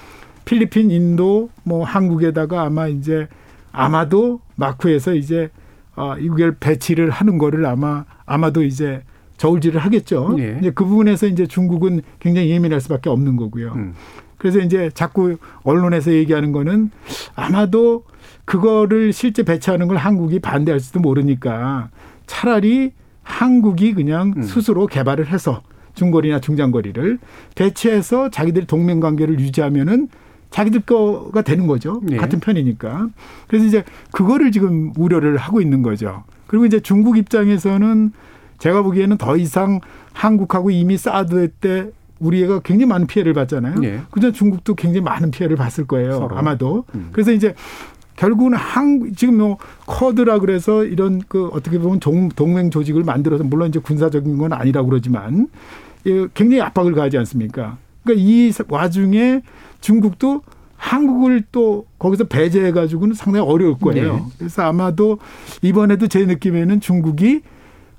Speaker 8: 필리핀, 인도, 뭐 한국에다가 아마 이제 아마도 마크에서 이제 아 이걸 배치를 하는 거를 아마 아마도 이제 저울질을 하겠죠.
Speaker 2: 예.
Speaker 8: 이제 그 부분에서 이제 중국은 굉장히 예민할 수밖에 없는 거고요.
Speaker 2: 음.
Speaker 8: 그래서 이제 자꾸 언론에서 얘기하는 거는 아마도 그거를 실제 배치하는 걸 한국이 반대할지도 모르니까 차라리 한국이 그냥
Speaker 2: 음.
Speaker 8: 스스로 개발을 해서 중거리나 중장거리를 배치해서 자기들 동맹 관계를 유지하면은 자기들 거가 되는 거죠.
Speaker 2: 네.
Speaker 8: 같은 편이니까. 그래서 이제 그거를 지금 우려를 하고 있는 거죠. 그리고 이제 중국 입장에서는 제가 보기에는 더 이상 한국하고 이미 사드 때 우리가 굉장히 많은 피해를 봤잖아요.
Speaker 2: 네.
Speaker 8: 그죠 중국도 굉장히 많은 피해를 봤을 거예요.
Speaker 2: 서로.
Speaker 8: 아마도.
Speaker 2: 음.
Speaker 8: 그래서 이제 결국은 한 지금 뭐 커드라 그래서 이런 그 어떻게 보면 동, 동맹 조직을 만들어서 물론 이제 군사적인 건 아니라고 그러지만 예, 굉장히 압박을 가하지 않습니까? 그러니까 이 와중에 중국도 한국을 또 거기서 배제해 가지고는 상당히 어려울 거예요.
Speaker 2: 네.
Speaker 8: 그래서 아마도 이번에도 제 느낌에는 중국이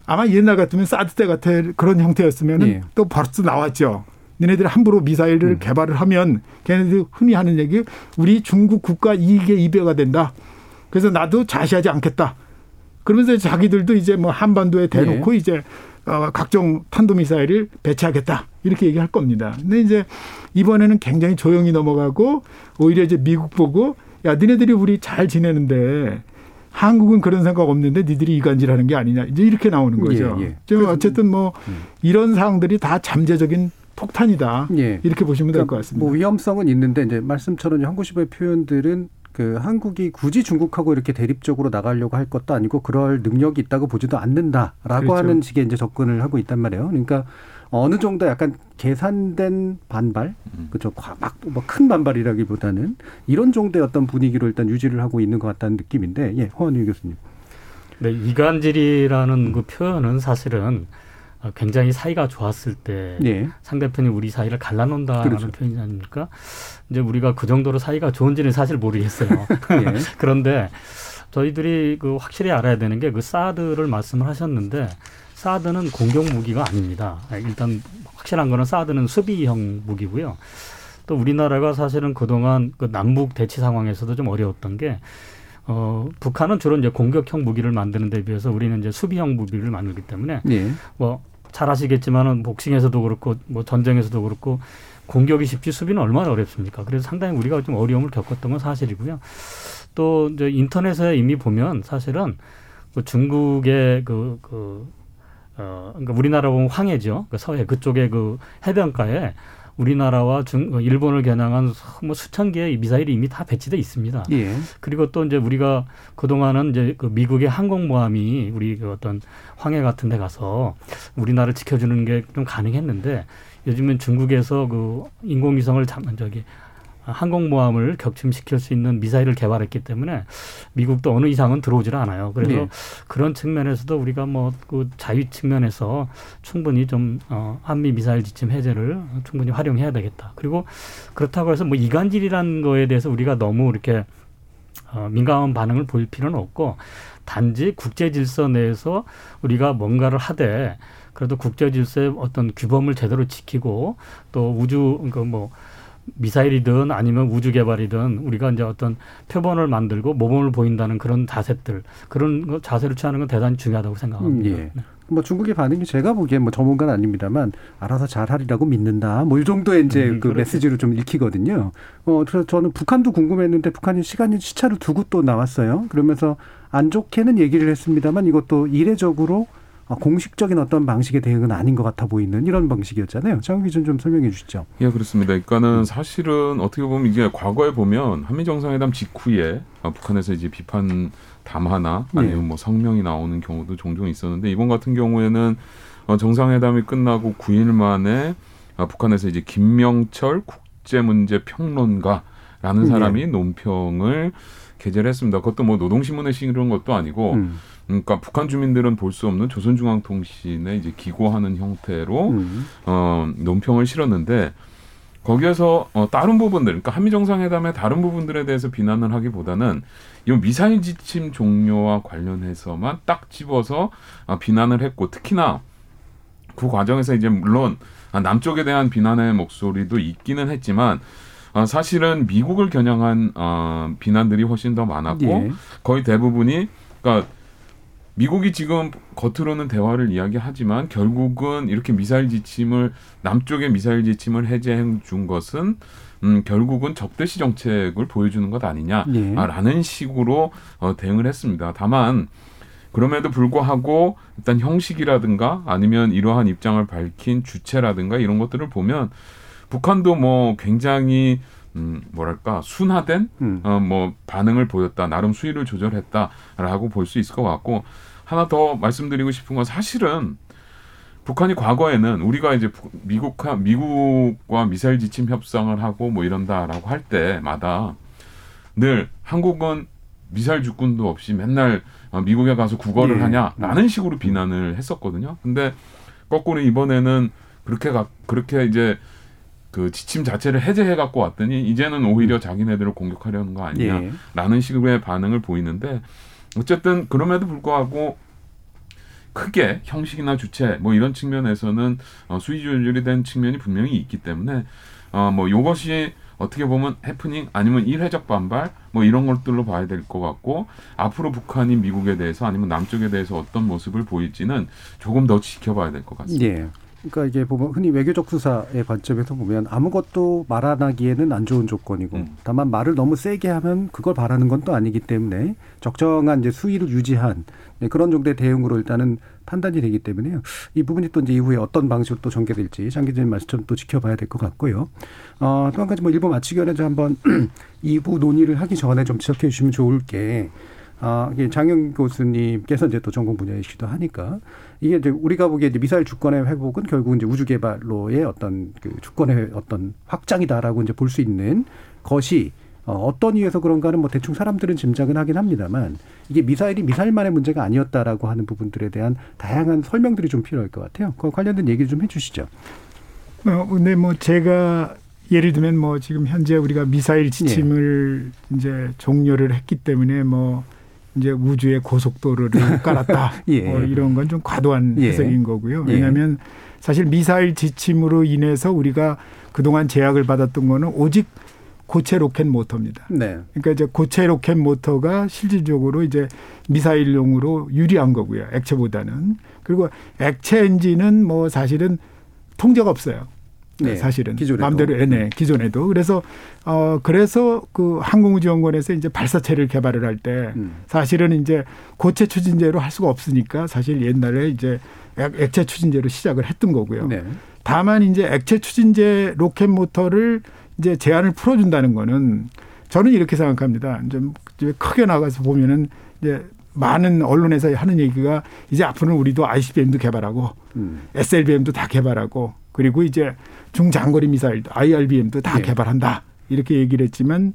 Speaker 8: 아마 옛날 같으면 사드 때 같은 그런 형태였으면은
Speaker 2: 네.
Speaker 8: 또 벌써 나왔죠. 니네들이 함부로 미사일을
Speaker 2: 음.
Speaker 8: 개발을 하면 걔네들 흔히 하는 얘기 우리 중국 국가 이익에 이배가 된다. 그래서 나도 자시하지 않겠다. 그러면서 자기들도 이제 뭐 한반도에 대놓고
Speaker 2: 네.
Speaker 8: 이제 어, 각종 탄도미사일을 배치하겠다. 이렇게 얘기할 겁니다. 근데 이제 이번에는 굉장히 조용히 넘어가고 오히려 이제 미국 보고 야, 니네들이 우리 잘 지내는데 한국은 그런 생각 없는데 니들이 이간질하는 게 아니냐. 이제 이렇게 나오는 거죠.
Speaker 2: 예, 예.
Speaker 8: 좀 어쨌든 뭐
Speaker 2: 음.
Speaker 8: 이런 사항들이 다 잠재적인 폭탄이다.
Speaker 2: 예.
Speaker 8: 이렇게 보시면 될것
Speaker 2: 그러니까
Speaker 8: 같습니다.
Speaker 2: 뭐 위험성은 있는데 이제 말씀처럼 한국시의 표현들은 그 한국이 굳이 중국하고 이렇게 대립적으로 나가려고 할 것도 아니고 그럴 능력이 있다고 보지도 않는다라고
Speaker 8: 그렇죠.
Speaker 2: 하는 식의 이제 접근을 하고 있단 말이에요. 그러니까 어느 정도 약간 계산된 반발,
Speaker 10: 음.
Speaker 2: 그렇죠. 막큰 반발이라기보다는 이런 정도의 어떤 분위기로 일단 유지를 하고 있는 것 같다는 느낌인데, 예, 허원유 교수님.
Speaker 9: 네, 이간질이라는 그 표현은 사실은 어, 굉장히 사이가 좋았을 때
Speaker 2: 예,
Speaker 9: 상대편이 우리 사이를 갈라놓는다는
Speaker 2: 그렇죠.
Speaker 9: 표현이 아닙니까? 이제 우리가 그 정도로 사이가 좋은지는 사실 모르겠어요.
Speaker 2: 예,
Speaker 9: 그런데 저희들이 그 확실히 알아야 되는 게 그 사드를 말씀을 하셨는데 사드는 공격 무기가 아닙니다. 일단 확실한 거는 사드는 수비형 무기고요. 또 우리나라가 사실은 그동안 그 남북 대치 상황에서도 좀 어려웠던 게 어, 북한은 주로 이제 공격형 무기를 만드는 데 비해서 우리는 이제 수비형 무기를 만들기 때문에
Speaker 2: 예,
Speaker 9: 뭐잘 아시겠지만은 복싱에서도 그렇고 뭐 전쟁에서도 그렇고 공격이 쉽지 수비는 얼마나 어렵습니까? 그래서 상당히 우리가 좀 어려움을 겪었던 건 사실이고요. 또 이제 인터넷에 이미 보면 사실은 그 중국의 그, 그, 어, 그러니까 우리나라 보면 황해죠. 그 서해 그쪽에 그 해변가에 우리나라와 중, 어, 일본을 겨냥한 수- 뭐 수천 개의 미사일이 이미 다 배치돼 있습니다.
Speaker 2: 예,
Speaker 9: 그리고 또 이제 우리가 그동안은 이제 그 미국의 항공모함이 우리 그 어떤 황해 같은 데 가서 우리나라를 지켜주는 게 좀 가능했는데 요즘은 중국에서 그 인공위성을 잠, 저기 항공모함을 격침시킬 수 있는 미사일을 개발했기 때문에 미국도 어느 이상은 들어오질 않아요. 그래서
Speaker 2: 네.
Speaker 9: 그런 측면에서도 우리가 뭐 그 자유 측면에서 충분히 좀 어, 한미 미사일 지침 해제를 충분히 활용해야 되겠다. 그리고 그렇다고 해서 뭐 이간질이라는 거에 대해서 우리가 너무 이렇게 어, 민감한 반응을 보일 필요는 없고 단지 국제 질서 내에서 우리가 뭔가를 하되 그래도 국제 질서의 어떤 규범을 제대로 지키고 또 우주 그뭐 미사일이든 아니면 우주 개발이든 우리가 이제 어떤 표본을 만들고 모범을 보인다는 그런 자세들 그런 거 자세를 취하는 건 대단히 중요하다고 생각합니다.
Speaker 2: 음, 예. 뭐 중국의 반응이 제가 보기엔 뭐 전문가는 아닙니다만 알아서 잘하리라고 믿는다. 뭐 이 정도의 이제
Speaker 9: 음,
Speaker 2: 그
Speaker 9: 그렇죠.
Speaker 2: 메시지로 좀 읽히거든요. 어 그래서 저는 북한도 궁금했는데 북한이 시간이 시차를 두고 또 나왔어요. 그러면서 안 좋게는 얘기를 했습니다만 이것도 이례적으로 어, 공식적인 어떤 방식의 대응은 아닌 것 같아 보이는 이런 방식이었잖아요. 장훈 기준 좀 설명해 주시죠.
Speaker 10: 예, 그렇습니다. 그러니까는 사실은 어떻게 보면 이게 과거에 보면 한미 정상회담 직후에 어, 북한에서 이제 비판 담화나 아니면
Speaker 2: 네.
Speaker 10: 뭐 성명이 나오는 경우도 종종 있었는데 이번 같은 경우에는 어, 정상회담이 끝나고 9일 만에 어, 북한에서 이제 김명철 국제문제 평론가라는
Speaker 2: 네.
Speaker 10: 사람이 논평을 게재를 했습니다. 그것도 뭐 노동신문에 실은 것도 아니고
Speaker 2: 음.
Speaker 10: 그러니까 북한 주민들은 볼 수 없는 조선중앙통신에 이제 기고하는 형태로
Speaker 2: 음.
Speaker 10: 어, 논평을 실었는데 거기에서 어, 다른 부분들, 그러니까 한미 정상회담의 다른 부분들에 대해서 비난을 하기보다는 이 미사일 지침 종료와 관련해서만 딱 집어서 어, 비난을 했고 특히나 그 과정에서 이제 물론 아, 남쪽에 대한 비난의 목소리도 있기는 했지만 어, 사실은 미국을 겨냥한 어, 비난들이 훨씬 더 많았고
Speaker 2: 예.
Speaker 10: 거의 대부분이 그러니까 미국이 지금 겉으로는 대화를 이야기하지만 결국은 이렇게 미사일 지침을 남쪽의 미사일 지침을 해제해 준 것은 음, 결국은 적대시 정책을 보여주는 것
Speaker 2: 예.
Speaker 10: 아니냐라는 식으로 어, 대응을 했습니다. 다만 그럼에도 불구하고 일단 형식이라든가 아니면 이러한 입장을 밝힌 주체라든가 이런 것들을 보면 북한도 뭐 굉장히 음, 뭐랄까 순화된
Speaker 2: 음.
Speaker 10: 어, 뭐 반응을 보였다 나름 수위를 조절했다라고 볼 수 있을 것 같고 하나 더 말씀드리고 싶은 건 사실은 북한이 과거에는 우리가 이제 부- 미국과 미국과 미사일 지침 협상을 하고 뭐 이런다라고 할 때마다 늘 한국은 미사일 주권도 없이 맨날 어, 미국에 가서 구걸을
Speaker 2: 예.
Speaker 10: 하냐라는 식으로 비난을 했었거든요. 근데 거꾸로 이번에는 그렇게 가, 그렇게 이제 그 지침 자체를 해제해 갖고 왔더니 이제는 오히려 자기네들을 공격하려는 거
Speaker 2: 예.
Speaker 10: 아니냐라는 식의 반응을 보이는데 어쨌든 그럼에도 불구하고 크게 형식이나 주체 뭐 이런 측면에서는 어, 수위 조절이 된 측면이 분명히 있기 때문에 어, 뭐 요것이 어떻게 보면 해프닝 아니면 일회적 반발 뭐 이런 것들로 봐야 될 것 같고 앞으로 북한이 미국에 대해서 아니면 남쪽에 대해서 어떤 모습을 보일지는 조금 더 지켜봐야 될 것 같습니다.
Speaker 2: 예. 그러니까 이게 보면 흔히 외교적 수사의 관점에서 보면 아무것도 말 안 하기에는 안 좋은 조건이고
Speaker 10: 음.
Speaker 2: 다만 말을 너무 세게 하면 그걸 바라는 건 또 아니기 때문에 적정한 이제 수위를 유지한 네, 그런 정도의 대응으로 일단은 판단이 되기 때문에요. 이 부분이 또 이제 이후에 어떤 방식으로 또 전개될지 장 기자님 말씀처럼 또 지켜봐야 될 것 같고요. 어, 또 한 가지 뭐 일부 마치기 전에 좀 한번 이부 논의를 하기 전에 좀 지적해 주시면 좋을 게 아, 장영 교수님께서 이제 또 전공 분야이시기도 하니까 이게 이제 우리가 보기에 이제 미사일 주권의 회복은 결국 이제 우주 개발로의 어떤 그 주권의 어떤 확장이다라고 이제 볼 수 있는 것이 어, 어떤 이유에서 그런가는 뭐 대충 사람들은 짐작은 하긴 합니다만 이게 미사일이 미사일만의 문제가 아니었다라고 하는 부분들에 대한 다양한 설명들이 좀 필요할 것 같아요. 그 관련된 얘기를 좀 해주시죠.
Speaker 8: 어, 근데 뭐 제가 예를 들면 뭐 지금 현재 우리가 미사일 지침을 이제 종료를 했기 때문에 뭐 이제 우주에 고속도로를 깔았다.
Speaker 2: 예.
Speaker 8: 뭐 이런 건 좀 과도한
Speaker 2: 예.
Speaker 8: 해석인 거고요.
Speaker 2: 예.
Speaker 8: 왜냐하면 사실 미사일 지침으로 인해서 우리가 그동안 제약을 받았던 거는 오직 고체 로켓 모터입니다.
Speaker 2: 네.
Speaker 8: 그러니까 이제 고체 로켓 모터가 실질적으로 이제 미사일용으로 유리한 거고요. 액체보다는. 그리고 액체 엔진은 뭐 사실은 통제가 없어요.
Speaker 2: 네.
Speaker 8: 사실은
Speaker 2: 기존에도.
Speaker 8: 마음대로 예, 네, 기존에도 그래서 어 그래서 그 항공우주연구원에서 이제 발사체를 개발을 할때
Speaker 2: 음.
Speaker 8: 사실은 이제 고체 추진제로 할 수가 없으니까 사실 옛날에 이제 액- 액체 추진제로 시작을 했던 거고요.
Speaker 2: 네.
Speaker 8: 다만 이제 액체 추진제 로켓 모터를 이제 제한을 풀어준다는 거는 저는 이렇게 생각합니다. 좀 크게 나가서 보면은 이제 많은 언론에서 하는 얘기가 이제 앞으로는 우리도 ICBM도 개발하고
Speaker 2: 음.
Speaker 8: SLBM도 다 개발하고 그리고 이제 중장거리 미사일도 IRBM도 다
Speaker 2: 네.
Speaker 8: 개발한다 이렇게 얘기를 했지만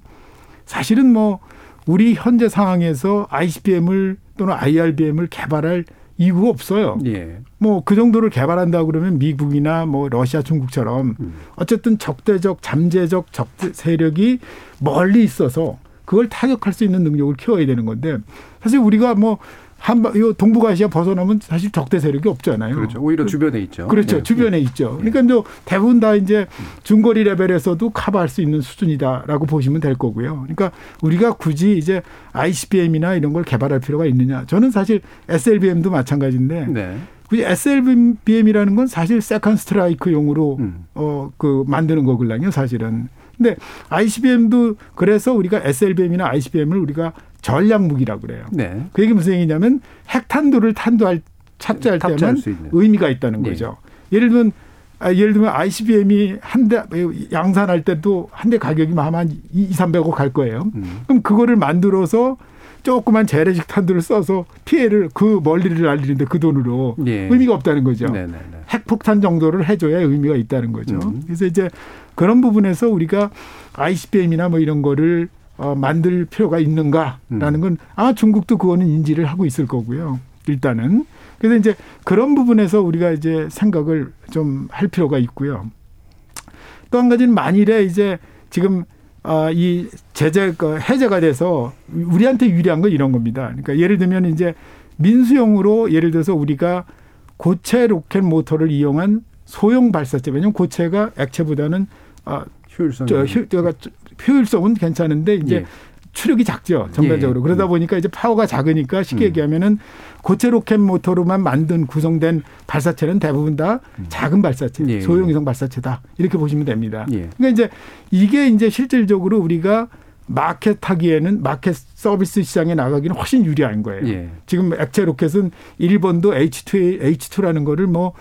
Speaker 8: 사실은 뭐 우리 현재 상황에서 ICBM을 또는 IRBM을 개발할 이유가 없어요.
Speaker 2: 예.
Speaker 8: 뭐그 정도를 개발한다 그러면 미국이나 뭐 러시아, 중국처럼
Speaker 2: 음.
Speaker 8: 어쨌든 적대적 잠재적 적대 세력이 멀리 있어서 그걸 타격할 수 있는 능력을 키워야 되는 건데 사실 우리가 뭐 한바 요 동북아시아 벗어나면 사실 적대 세력이 없잖아요.
Speaker 2: 그렇죠. 오히려 주변에 있죠.
Speaker 8: 그렇죠.
Speaker 2: 예.
Speaker 8: 주변에 있죠. 그러니까 뭐 대부분 다 이제 중거리 레벨에서도 커버할 수 있는 수준이다라고 보시면 될 거고요. 그러니까 우리가 굳이 이제 ICBM이나 이런 걸 개발할 필요가 있느냐? 저는 사실 SLBM도 마찬가지인데
Speaker 2: 네.
Speaker 8: SLBM이라는 건 사실 second strike용으로
Speaker 2: 음.
Speaker 8: 어그 만드는 거거든요, 사실은. 근데 ICBM도 그래서 우리가 SLBM이나 ICBM을 우리가 전략 무기라고 그래요.
Speaker 2: 네.
Speaker 8: 그 얘기 무슨 얘기냐면 핵탄두를 탄두할 탑재할 때만. 의미가 있다는
Speaker 2: 네.
Speaker 8: 거죠. 예를 들면 아, 예를 들면 ICBM이 한 대 양산할 때도 한 대 가격이 뭐 아마 2, 300억 갈 거예요.
Speaker 2: 음.
Speaker 8: 그럼 그거를 만들어서 조그만 재래식 탄두를 써서 피해를 그 멀리를 날리는데 그 돈으로
Speaker 2: 예.
Speaker 8: 의미가 없다는 거죠.
Speaker 2: 네네네.
Speaker 8: 핵폭탄 정도를 해줘야 의미가 있다는 거죠.
Speaker 2: 음.
Speaker 8: 그래서 이제 그런 부분에서 우리가 ICBM이나 뭐 이런 거를 어, 만들 필요가 있는가라는
Speaker 2: 음.
Speaker 8: 건 아마 중국도 그거는 인지를 하고 있을 거고요. 일단은. 그래서 이제 그런 부분에서 우리가 이제 생각을 좀 할 필요가 있고요. 또 한 가지는 만일에 이제 지금 아, 이 제재, 그 해제가 돼서 우리한테 유리한 건 이런 겁니다. 그러니까 예를 들면 이제 민수용으로 예를 들어서 우리가 고체 로켓 모터를 이용한 소형 발사체. 왜냐하면 고체가 액체보다는 아,
Speaker 2: 효율성.
Speaker 8: 저, 효, 효율성은 괜찮은데 이제
Speaker 2: 예.
Speaker 8: 추력이 작죠 전반적으로
Speaker 2: 예.
Speaker 8: 그러다
Speaker 2: 음.
Speaker 8: 보니까 이제 파워가 작으니까 쉽게
Speaker 2: 음.
Speaker 8: 얘기하면은 고체 로켓 모터로만 만든 구성된 발사체는 대부분 다 작은 발사체,
Speaker 2: 음. 예.
Speaker 8: 소형위성 발사체다 이렇게 보시면 됩니다.
Speaker 2: 예.
Speaker 8: 그러니까 이제 이게 이제 실질적으로 우리가 마켓 하기에는 마켓 서비스 시장에 나가기는 훨씬 유리한 거예요.
Speaker 2: 예.
Speaker 8: 지금 액체 로켓은 일본도 H2 H2라는 거를 뭐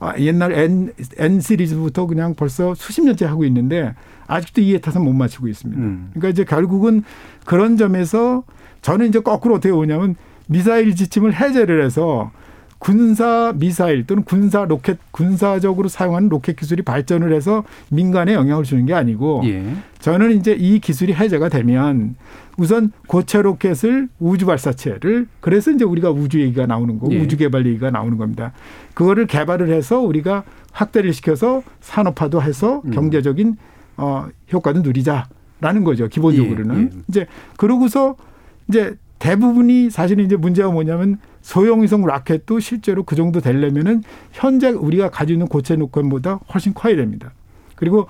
Speaker 8: 아, 옛날 N N 시리즈부터 그냥 벌써 수십 년째 하고 있는데 아직도 이해 타서 못 맞추고 있습니다.
Speaker 2: 음.
Speaker 8: 그러니까 이제 결국은 그런 점에서 저는 이제 거꾸로 어떻게 보냐면 미사일 지침을 해제를 해서 군사 미사일 또는 군사 로켓 군사적으로 사용하는 로켓 기술이 발전을 해서 민간에 영향을 주는 게 아니고
Speaker 2: 예.
Speaker 8: 저는 이제 이 기술이 해제가 되면 우선 고체 로켓을 우주 발사체를 그래서 이제 우리가 우주 얘기가 나오는 거고
Speaker 2: 예.
Speaker 8: 우주 개발 얘기가 나오는 겁니다. 그거를 개발을 해서 우리가 확대를 시켜서 산업화도 해서
Speaker 2: 음.
Speaker 8: 경제적인 어 효과도 누리자라는 거죠. 기본적으로는
Speaker 2: 예, 예.
Speaker 8: 이제 그러고서 이제 대부분이 사실은 이제 문제가 뭐냐면 소형위성 라켓도 실제로 그 정도 되려면은 현재 우리가 가지고 있는 고체 로켓보다 훨씬 커야 됩니다. 그리고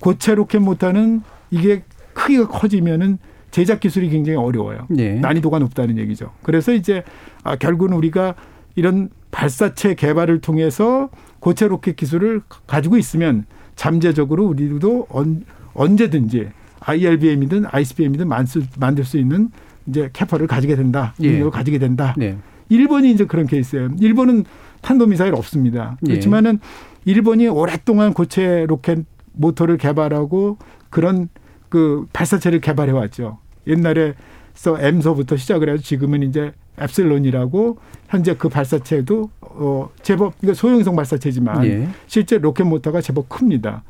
Speaker 8: 고체 로켓 모터는 이게 크기가 커지면은 제작 기술이 굉장히 어려워요.
Speaker 2: 예.
Speaker 8: 난이도가 높다는 얘기죠. 그래서 이제 아, 결국은 우리가 이런 발사체 개발을 통해서 고체 로켓 기술을 가지고 있으면 잠재적으로 우리도 언, 언제든지 IRBM이든 ICBM이든 만들, 만들 수 있는 이제 capa를 가지게 된다.
Speaker 2: 예.
Speaker 8: 능력을 가지게 된다.
Speaker 2: 네.
Speaker 8: 일본이 이제 그런 케이스예요. 일본은 탄도미사일 없습니다.
Speaker 2: 예.
Speaker 8: 그렇지만은 일본이 오랫동안 고체 로켓 모터를 개발하고 그런 그 발사체를 개발해 왔죠. 옛날에 서 M서부터 시작을 해서 지금은 이제 엡실론이라고 현재 그 발사체도 어 제법 이거 소형성 발사체지만
Speaker 2: 예.
Speaker 8: 실제 로켓 모터가 제법 큽니다.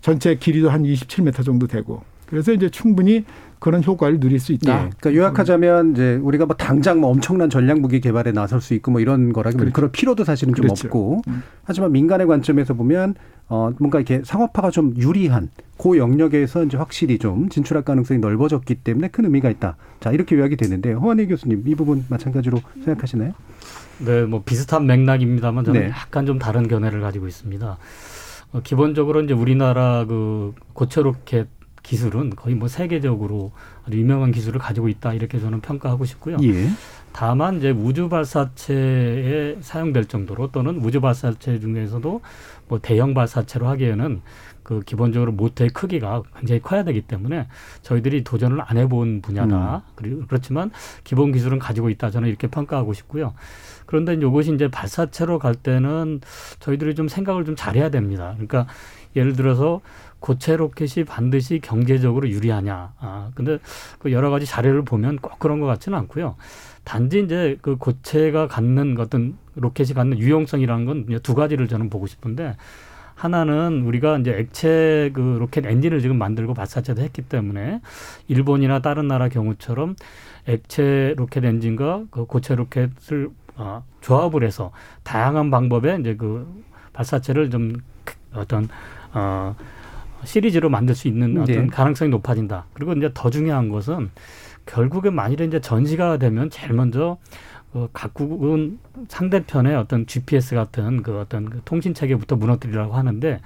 Speaker 8: 전체 길이도 한 27m 정도 되고 그래서 이제 충분히 그런 효과를 누릴 수
Speaker 2: 예.
Speaker 8: 있다.
Speaker 2: 그러니까 요약하자면 이제 우리가 뭐 당장 뭐 엄청난 전략 무기 개발에 나설 수 있고 뭐 이런 거라기보다
Speaker 8: 그렇죠.
Speaker 2: 그럴 필요도 사실은 좀
Speaker 8: 그렇죠.
Speaker 2: 없고
Speaker 8: 음.
Speaker 2: 하지만 민간의 관점에서 보면 어 뭔가 이렇게 상업화가 좀 유리한 그 영역에서 이제 확실히 좀 진출할 가능성이 넓어졌기 때문에 큰 의미가 있다. 자 이렇게 요약이 되는데 허한희 교수님 이 부분 마찬가지로 생각하시나요?
Speaker 9: 네, 뭐 비슷한 맥락입니다만 저는
Speaker 2: 네.
Speaker 9: 약간 좀 다른 견해를 가지고 있습니다. 어, 기본적으로 이제 우리나라 그 고체 로켓 기술은 거의 뭐 세계적으로 아주 유명한 기술을 가지고 있다 이렇게 저는 평가하고 싶고요.
Speaker 2: 예.
Speaker 9: 다만 이제 우주 발사체에 사용될 정도로 또는 우주 발사체 중에서도 뭐 대형 발사체로 하기에는 그 기본적으로 모터의 크기가 굉장히 커야 되기 때문에 저희들이 도전을 안 해본 분야다. 그리고 그렇지만 기본 기술은 가지고 있다. 저는 이렇게 평가하고 싶고요. 그런데 이것이 이제 발사체로 갈 때는 저희들이 좀 생각을 좀 잘해야 됩니다. 그러니까 예를 들어서 고체 로켓이 반드시 경제적으로 유리하냐. 아, 근데 그 여러 가지 사례를 보면 꼭 그런 것 같지는 않고요. 단지 이제 그 고체가 갖는 어떤 로켓이 갖는 유용성이라는 건 두 가지를 저는 보고 싶은데 하나는 우리가 이제 액체 그 로켓 엔진을 지금 만들고 발사체도 했기 때문에 일본이나 다른 나라 경우처럼 액체 로켓 엔진과 그 고체 로켓을 어, 조합을 해서 다양한 방법의 이제 그 발사체를 좀 어떤 어 시리즈로 만들 수 있는 어떤
Speaker 2: 네.
Speaker 9: 가능성이 높아진다. 그리고 이제 더 중요한 것은 결국에 만일에 이제 전시가 되면 제일 먼저 어, 각국은 상대편의 어떤 GPS 같은 그 어떤 그 통신 체계부터 무너뜨리라고 하는데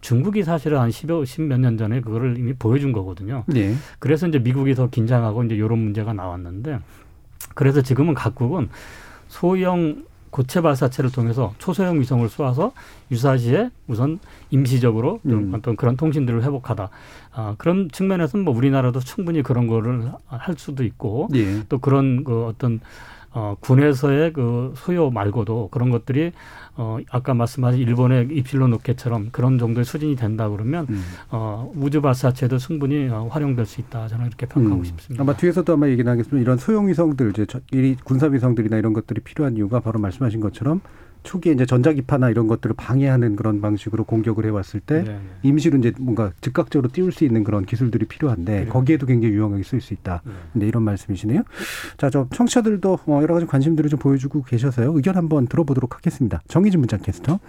Speaker 9: 중국이 사실은 한 10여, 10몇 년 전에 그거를 이미 보여준 거거든요.
Speaker 2: 네.
Speaker 9: 그래서 이제 미국이 더 긴장하고 이제 이런 문제가 나왔는데 그래서 지금은 각국은 소형 고체 발사체를 통해서 초소형 위성을 쏘아서 유사시에 우선 임시적으로 좀
Speaker 2: 음.
Speaker 9: 어떤 그런 통신들을 회복하다. 아, 그런 측면에서는 뭐 우리나라도 충분히 그런 거를 할 수도 있고
Speaker 2: 예.
Speaker 9: 또 그런 그 어떤 어, 군에서의 그 소요 말고도 그런 것들이 어, 아까 말씀하신 일본의 이필로 로켓처럼 그런 정도의 수준이 된다 그러면
Speaker 2: 음.
Speaker 9: 어, 우주 발사체도 충분히 어, 활용될 수 있다 저는 이렇게 평가하고
Speaker 2: 음.
Speaker 9: 싶습니다.
Speaker 2: 아마 뒤에서도 아마 얘기 나겠지만 이런 소형 위성들 이제 군사 위성들이나 이런 것들이 필요한 이유가 바로 말씀하신 것처럼 초기에 이제 전자기파나 이런 것들을 방해하는 그런 방식으로 공격을 해왔을 때
Speaker 9: 네, 네.
Speaker 2: 임시로 이제 뭔가 즉각적으로 띄울 수 있는 그런 기술들이 필요한데
Speaker 9: 그래요.
Speaker 2: 거기에도 굉장히 유용하게 쓸 수 있다.
Speaker 9: 네.
Speaker 2: 근데 이런 말씀이시네요. 자, 저 청취자들도 어, 여러 가지 관심들을 좀 보여주고 계셔서요. 의견 한번 들어보도록 하겠습니다. 정희진 문자 캐스터.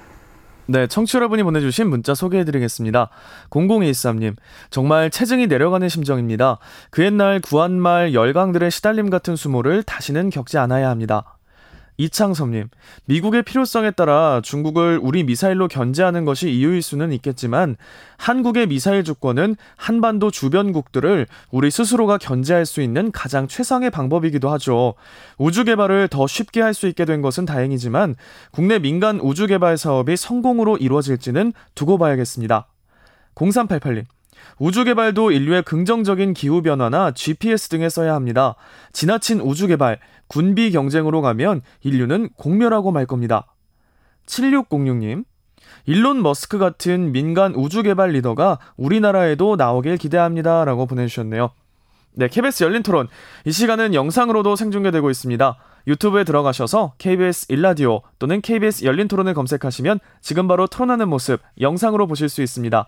Speaker 11: 네, 청취 여러분이 보내주신 문자 소개해드리겠습니다. 0013님, 정말 체증이 내려가는 심정입니다. 그 옛날 구한말 열강들의 시달림 같은 수모를 다시는 겪지 않아야 합니다. 이창섭님, 미국의 필요성에 따라 중국을 우리 미사일로 견제하는 것이 이유일 수는 있겠지만 한국의 미사일 주권은 한반도 주변국들을 우리 스스로가 견제할 수 있는 가장 최상의 방법이기도 하죠. 우주 개발을 더 쉽게 할 수 있게 된 것은 다행이지만 국내 민간 우주 개발 사업이 성공으로 이루어질지는 두고 봐야겠습니다. 0388님. 우주 개발도 인류의 긍정적인 기후 변화나 GPS 등에 써야 합니다. 지나친 우주 개발, 군비 경쟁으로 가면 인류는 공멸하고 말 겁니다. 7606님. 일론 머스크 같은 민간 우주 개발 리더가 우리나라에도 나오길 기대합니다. 라고 보내주셨네요. 네, KBS 열린 토론. 이 시간은 영상으로도 생중계되고 있습니다. 유튜브에 들어가셔서 KBS 일라디오 또는 KBS 열린 토론을 검색하시면 지금 바로 토론하는 모습 영상으로 보실 수 있습니다.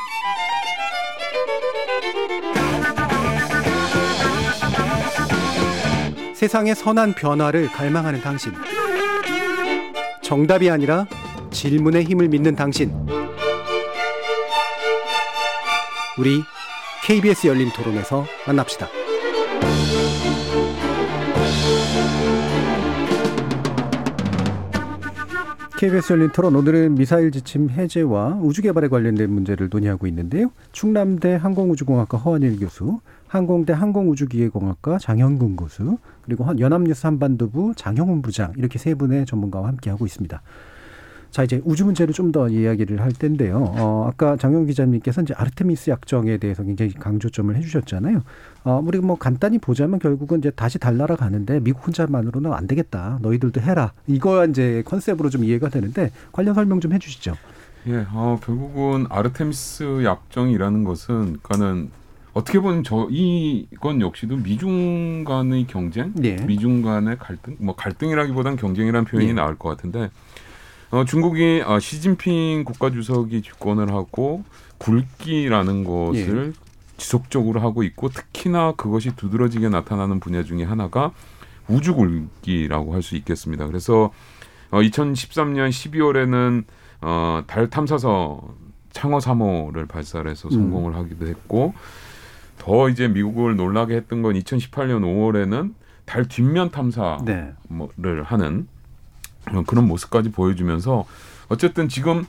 Speaker 2: 세상의 선한 변화를 갈망하는 당신. 정답이 아니라 질문의 힘을 믿는 당신. 우리 KBS 열린 토론에서 만납시다. KBS 열린 토론 오늘은 미사일 지침 해제와 우주 개발에 관련된 문제를 논의하고 있는데요. 충남대 항공우주공학과 허한일 교수, 항공대 항공우주기계공학과 장현근 교수, 그리고 연합뉴스 한반도부 장형훈 부장 이렇게 세 분의 전문가와 함께 하고 있습니다. 자 이제 우주 문제를 좀 더 이야기를 할 텐데요. 어, 아까 장영 기자님께서 이제 아르테미스 약정에 대해서 굉장히 강조점을 해주셨잖아요. 어, 우리 뭐 간단히 보자면 결국은 이제 다시 달나라 가는데 미국 혼자만으로는 안 되겠다. 너희들도 해라. 이거야 이제 컨셉으로 좀 이해가 되는데 관련 설명 좀 해주시죠.
Speaker 10: 예, 어, 결국은 아르테미스 약정이라는 것은 그러니까는 어떻게 보면 저 이건 역시도 미중 간의 경쟁,
Speaker 2: 예.
Speaker 10: 미중 간의 갈등, 뭐 갈등이라기보단 경쟁이라는 표현이
Speaker 2: 예.
Speaker 10: 나을 것 같은데 어, 중국이 어, 시진핑 국가주석이 집권을 하고 굴기라는 것을 지속적으로 하고 있고 특히나 그것이 두드러지게 나타나는 분야 중에 하나가 우주 굴기라고 할 수 있겠습니다. 그래서 어, 2013년 12월에는 어, 달 탐사선 창어 3호를 발사를 해서 성공을 하기도 했고 더 이제 미국을 놀라게 했던 건 2018년 5월에는 달 뒷면 탐사를
Speaker 2: 네.
Speaker 10: 하는 그런 모습까지 보여주면서 어쨌든 지금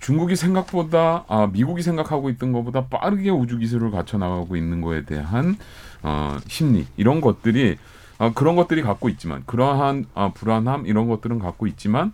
Speaker 10: 중국이 생각보다 아 미국이 생각하고 있던 것보다 빠르게 우주 기술을 갖춰 나가고 있는 거에 대한 어 심리 이런 것들이 아 그런 것들이 갖고 있지만 그러한 아 불안함 이런 것들은 갖고 있지만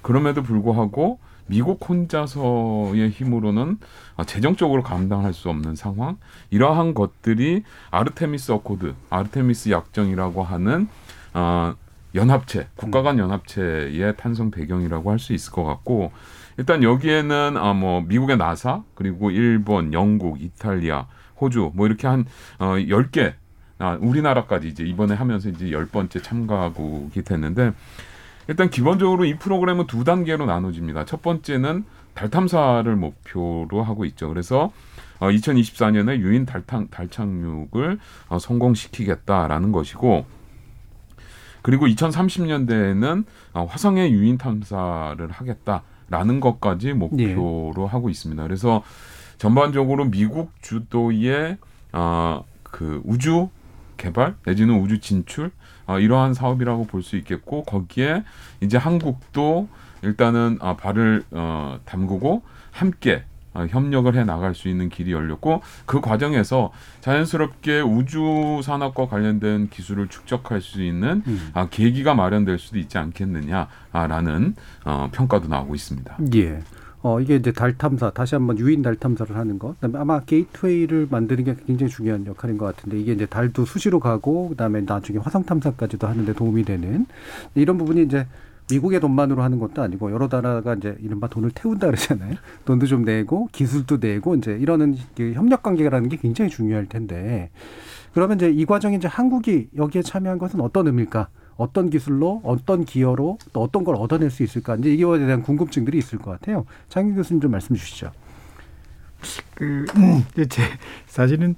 Speaker 10: 그럼에도 불구하고 미국 혼자서의 힘으로는 아, 재정적으로 감당할 수 없는 상황 이러한 것들이 아르테미스 어코드 아르테미스 약정이라고 하는 아 연합체 국가 간 연합체의 탄생 배경이라고 할 수 있을 것 같고 일단 여기에는 아 뭐 미국의 나사 그리고 일본, 영국, 이탈리아, 호주 뭐 이렇게 한 어, 10개 아, 우리나라까지 이제 이번에 하면서 이제 열 번째 참가국이 됐는데 일단 기본적으로 이 프로그램은 두 단계로 나눠집니다. 첫 번째는 달 탐사를 목표로 하고 있죠. 그래서 어, 2024년에 유인 달탕, 달 착륙을 어, 성공시키겠다라는 것이고 그리고 2030년대에는 어, 화성의 유인 탐사를 하겠다라는 것까지 목표로 하고 있습니다. 그래서 전반적으로 미국 주도의 어 그 우주 개발 내지는 우주 진출 어, 이러한 사업이라고 볼 수 있겠고 거기에 이제 한국도 일단은 아, 발을 어, 담그고 함께 어, 협력을 해 나갈 수 있는 길이 열렸고 그 과정에서 자연스럽게 우주 산업과 관련된 기술을 축적할 수 있는
Speaker 2: 음.
Speaker 10: 아, 계기가 마련될 수도 있지 않겠느냐라는 어, 평가도 나오고 있습니다.
Speaker 2: 예. 어, 이게 이제 달 탐사, 다시 한번 유인 달 탐사를 하는 것. 그다음에 아마 게이트웨이를 만드는 게 굉장히 중요한 역할인 것 같은데 이게 이제 달도 수시로 가고 그다음에 나중에 화성 탐사까지도 하는데 도움이 되는 이런 부분이 이제 미국의 돈만으로 하는 것도 아니고 여러 나라가 이제 이른바 돈을 태운다 그러잖아요. 돈도 좀 내고 기술도 내고 이제 이러는 그 협력 관계라는 게 굉장히 중요할 텐데 그러면 이제 이 과정에 이제 한국이 여기에 참여한 것은 어떤 의미일까? 어떤 기술로 어떤 기여로 또 어떤 걸 얻어낼 수 있을까 이제 이거에 대한 궁금증들이 있을 것 같아요. 장윤 교수님 좀 말씀 주시죠.
Speaker 8: 그 이제 제 사실은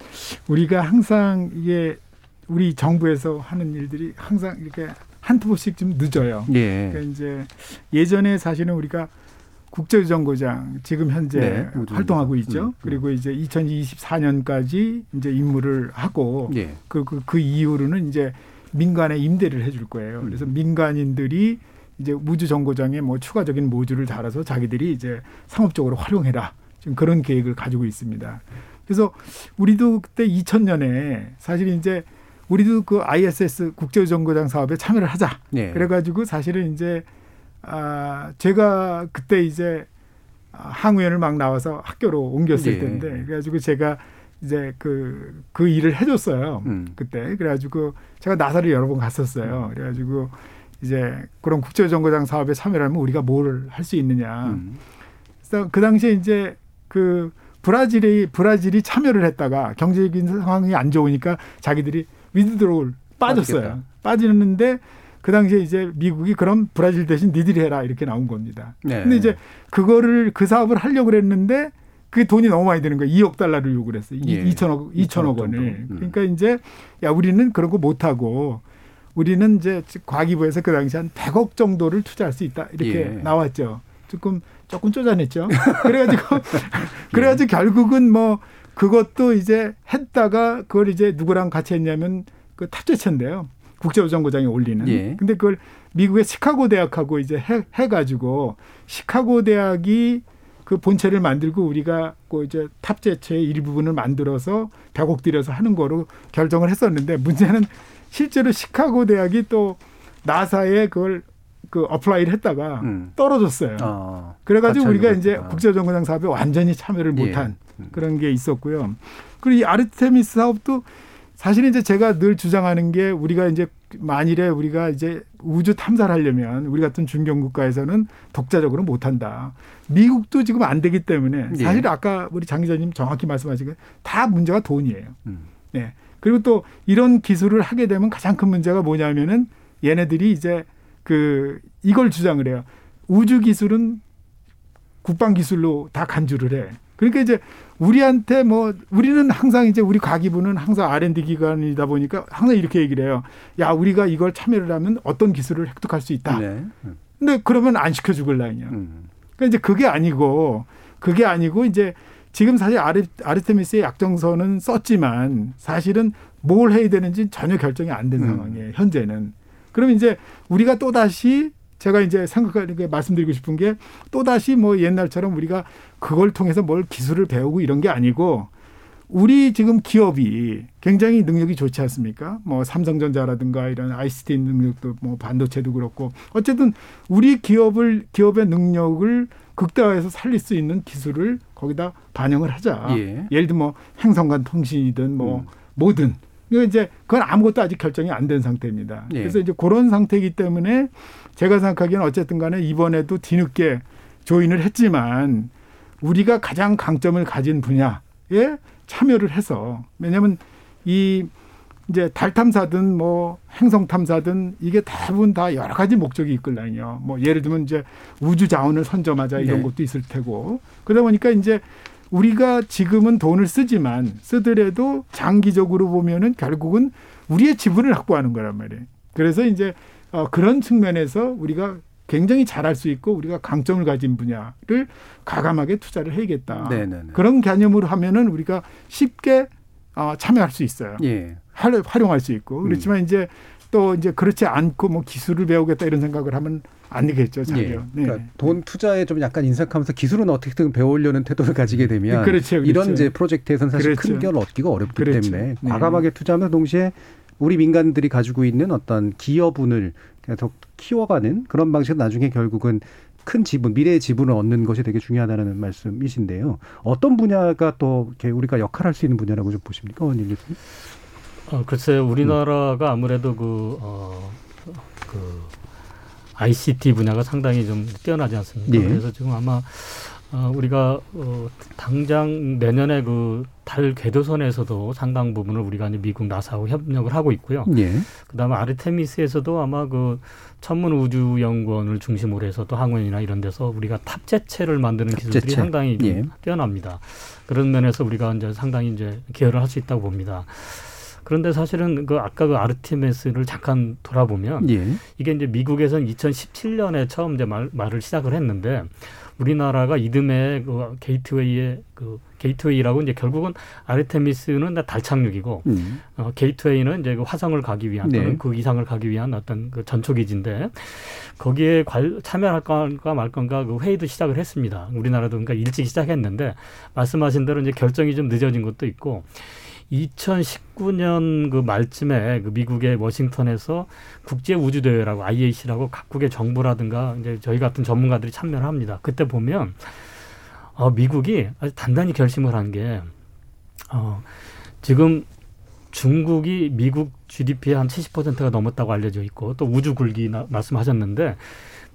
Speaker 8: 우리가 항상 이게 우리 정부에서 하는 일들이 항상 이렇게 한두 번씩 좀 늦어요.
Speaker 2: 예.
Speaker 8: 그러니까 이제 예전에 사실은 우리가 국제정거장 지금 현재
Speaker 2: 네,
Speaker 8: 활동하고 있죠.
Speaker 2: 음, 음.
Speaker 8: 그리고 이제 2024년까지 이제 임무를 하고
Speaker 2: 예.
Speaker 8: 그, 그, 그 이후로는 이제 민간에 임대를 해줄 거예요.
Speaker 2: 음.
Speaker 8: 그래서 민간인들이 이제 우주 정거장에 뭐 추가적인 모듈을 달아서 자기들이 이제 상업적으로 활용해라. 지금 그런 계획을 가지고 있습니다. 그래서 우리도 그때 2000년에 사실 이제 우리도 그 ISS 국제 정거장 사업에 참여를 하자.
Speaker 2: 네.
Speaker 8: 그래가지고 사실은 이제 아 제가 그때 이제 항우연을 막 나와서 학교로 옮겼을
Speaker 2: 네.
Speaker 8: 텐데 그래가지고 제가 이제 그, 그 일을 해줬어요.
Speaker 2: 음.
Speaker 8: 그때. 그래가지고 제가 나사를 여러 번 갔었어요. 그래가지고 이제 그런 국제정거장 사업에 참여를 하면 우리가 뭘 할 수 있느냐.
Speaker 2: 음.
Speaker 8: 그래서 그 당시에 이제 그 브라질이, 브라질이 참여를 했다가 경제적인 상황이 안 좋으니까 자기들이 위드드로울 빠졌어요.
Speaker 2: 빠지겠다.
Speaker 8: 빠지는데 그 당시에 이제 미국이 그럼 브라질 대신 니들이 해라 이렇게 나온 겁니다.
Speaker 2: 네.
Speaker 8: 근데 이제 그거를 그 사업을 하려고 그랬는데 그게 돈이 너무 많이 드는 거예요. 2억 달러를 요구를 했어요.
Speaker 2: 예.
Speaker 8: 2천억 2천억
Speaker 2: 정도.
Speaker 8: 원을.
Speaker 2: 음.
Speaker 8: 그러니까 이제 야 우리는 그런 거 못 하고 우리는 이제 과기부에서 그 당시 한 100억 정도를 투자할 수 있다 이렇게
Speaker 2: 예.
Speaker 8: 나왔죠. 조금 조금 쪼잔했죠. 그래가지고 그래가지고 결국은 뭐 그것도 이제 했다가 그걸 이제 누구랑 같이 했냐면 그 탑재체인데요. 국제우정거장에 올리는.
Speaker 2: 예.
Speaker 8: 근데 그걸 미국의 시카고 대학하고 이제 해, 해가지고 시카고 대학이 그 본체를 만들고 우리가 그 이제 탑재체의 일부분을 만들어서 100억 들여서 하는 거로 결정을 했었는데 문제는 실제로 시카고 대학이 또 나사에 그걸 그 apply를 했다가
Speaker 2: 음.
Speaker 8: 떨어졌어요.
Speaker 2: 아,
Speaker 8: 그래가지고 우리가 이제. 국제정거장 사업에 완전히 참여를
Speaker 2: 예.
Speaker 8: 못한
Speaker 2: 음.
Speaker 8: 그런 게 있었고요. 그리고 이 아르테미스 사업도 사실 이제 제가 늘 주장하는 게 우리가 이제 만일에 우리가 이제 우주 탐사를 하려면 우리 같은 중견 국가에서는 독자적으로 못한다. 미국도 지금 안 되기 때문에
Speaker 2: 예.
Speaker 8: 사실 아까 우리 장 기자님 정확히 말씀하신 게다 문제가 돈이에요.
Speaker 2: 음.
Speaker 8: 네. 그리고 또 이런 기술을 하게 되면 가장 큰 문제가 뭐냐면은 얘네들이 이제 그 이걸 주장을 해요. 우주 기술은 국방 기술로 다 간주를 해. 그러니까 이제 우리한테 뭐 우리는 항상 이제 우리 과기부는 항상 R&D 기관이다 보니까 항상 이렇게 얘기를 해요. 야, 우리가 이걸 참여를 하면 어떤 기술을 획득할 수 있다.
Speaker 2: 네. 음.
Speaker 8: 근데 그러면 안 시켜 죽을 라인이야.
Speaker 2: 음.
Speaker 8: 그러니까 이제 그게 아니고 그게 아니고 이제 지금 사실 아르, 아르테미스의 약정서는 썼지만 사실은 뭘 해야 되는지 전혀 결정이 안된
Speaker 2: 음.
Speaker 8: 상황이에요. 현재는. 그럼 이제 우리가 또 다시 제가 이제 생각하는 게 말씀드리고 싶은 게 또 다시 뭐 옛날처럼 우리가 그걸 통해서 뭘 기술을 배우고 이런 게 아니고 우리 지금 기업이 굉장히 능력이 좋지 않습니까? 뭐 삼성전자라든가 이런 ICT 능력도 뭐 반도체도 그렇고 어쨌든 우리 기업을 기업의 능력을 극대화해서 살릴 수 있는 기술을 거기다 반영을 하자.
Speaker 2: 예.
Speaker 8: 예를 들면 뭐 행성간 통신이든 뭐
Speaker 2: 음.
Speaker 8: 뭐든 이거 이제 그건 아무것도 아직 결정이 안 된 상태입니다.
Speaker 2: 예.
Speaker 8: 그래서 이제 그런 상태이기 때문에 제가 생각하기에는 어쨌든 간에 이번에도 뒤늦게 조인을 했지만 우리가 가장 강점을 가진 분야에 참여를 해서 왜냐하면 이 이제 달 탐사든 뭐 행성 탐사든 이게 대부분 다 여러 가지 목적이 있거든요. 뭐 예를 들면 이제 우주 자원을 선점하자 이런
Speaker 2: 네.
Speaker 8: 것도 있을 테고 그러다 보니까 이제 우리가 지금은 돈을 쓰지만 쓰더라도 장기적으로 보면은 결국은 우리의 지분을 확보하는 거란 말이에요. 그래서 이제 어, 그런 측면에서 우리가 굉장히 잘할 수 있고 우리가 강점을 가진 분야를 가감하게 투자를 해야겠다.
Speaker 2: 네네네.
Speaker 8: 그런 개념으로 하면은 우리가 쉽게 어, 참여할 수 있어요.
Speaker 2: 예.
Speaker 8: 활- 활용할 수 있고 그렇지만
Speaker 2: 음.
Speaker 8: 이제 또 이제 그렇지 않고 뭐 기술을 배우겠다 이런 생각을 하면 안 되겠죠. 자기가.
Speaker 2: 예.
Speaker 8: 네.
Speaker 2: 그러니까 돈 투자에 좀 약간 인색하면서 기술은 어떻게든 배우려는 태도를 가지게 되면
Speaker 8: 그렇죠, 그렇죠.
Speaker 2: 이런 이제 프로젝트에서는 사실
Speaker 8: 그렇죠.
Speaker 2: 큰 결을 얻기가 어렵기
Speaker 8: 그렇죠.
Speaker 2: 때문에
Speaker 8: 네.
Speaker 2: 과감하게 투자하면서 동시에 우리 민간들이 가지고 있는 어떤 기여분을 계속 키워가는 그런 방식으로 나중에 결국은 큰 지분, 미래의 지분을 얻는 것이 되게 중요하다는 말씀이신데요. 어떤 분야가 또 이렇게 우리가 역할할 수 있는 분야라고 좀 보십니까, 교수님?
Speaker 9: 어, 글쎄요, 우리나라가 아무래도 그, 어, 그, ICT 분야가 상당히 좀 뛰어나지 않습니까?
Speaker 2: 예.
Speaker 9: 그래서 지금 아마, 어, 우리가, 어, 당장 내년에 그 달 궤도선에서도 상당 부분을 우리가 이제 미국 나사하고 협력을 하고 있고요.
Speaker 2: 예.
Speaker 9: 그 다음에 아르테미스에서도 아마 그 천문 우주 연구원을 중심으로 해서 또 항원이나 이런 데서 우리가 탑재체를 만드는 기술들이
Speaker 2: 탑재체.
Speaker 9: 상당히 좀
Speaker 2: 예.
Speaker 9: 뛰어납니다. 그런 면에서 우리가 이제 상당히 이제 기여를 할 수 있다고 봅니다. 그런데 사실은 그 아까 그 아르테미스를 잠깐 돌아보면
Speaker 2: 예.
Speaker 9: 이게 이제 미국에서는 2017년에 처음 이제 말, 말을 시작을 했는데 우리나라가 이듬해 그 게이트웨이의 그 게이트웨이라고 이제 결국은 아르테미스는 달 착륙이고
Speaker 2: 음.
Speaker 9: 어, 게이트웨이는 이제 그 화성을 가기 위한
Speaker 2: 네.
Speaker 9: 또는 그 이상을 가기 위한 어떤 그 전초 기지인데 거기에 관, 참여할 건가 말 건가 그 회의도 시작을 했습니다. 우리나라도 그러니까 일찍 시작했는데 말씀하신 대로 이제 결정이 좀 늦어진 것도 있고 2019년 그 말쯤에 그 미국의 워싱턴에서 국제 우주 대회라고 IAC라고 각국의 정부라든가 이제 저희 같은 전문가들이 참여를 합니다. 그때 보면 어 미국이 아주 단단히 결심을 한 게 어 지금 중국이 미국 GDP의 한 70%가 넘었다고 알려져 있고 또 우주 굴기 나, 말씀하셨는데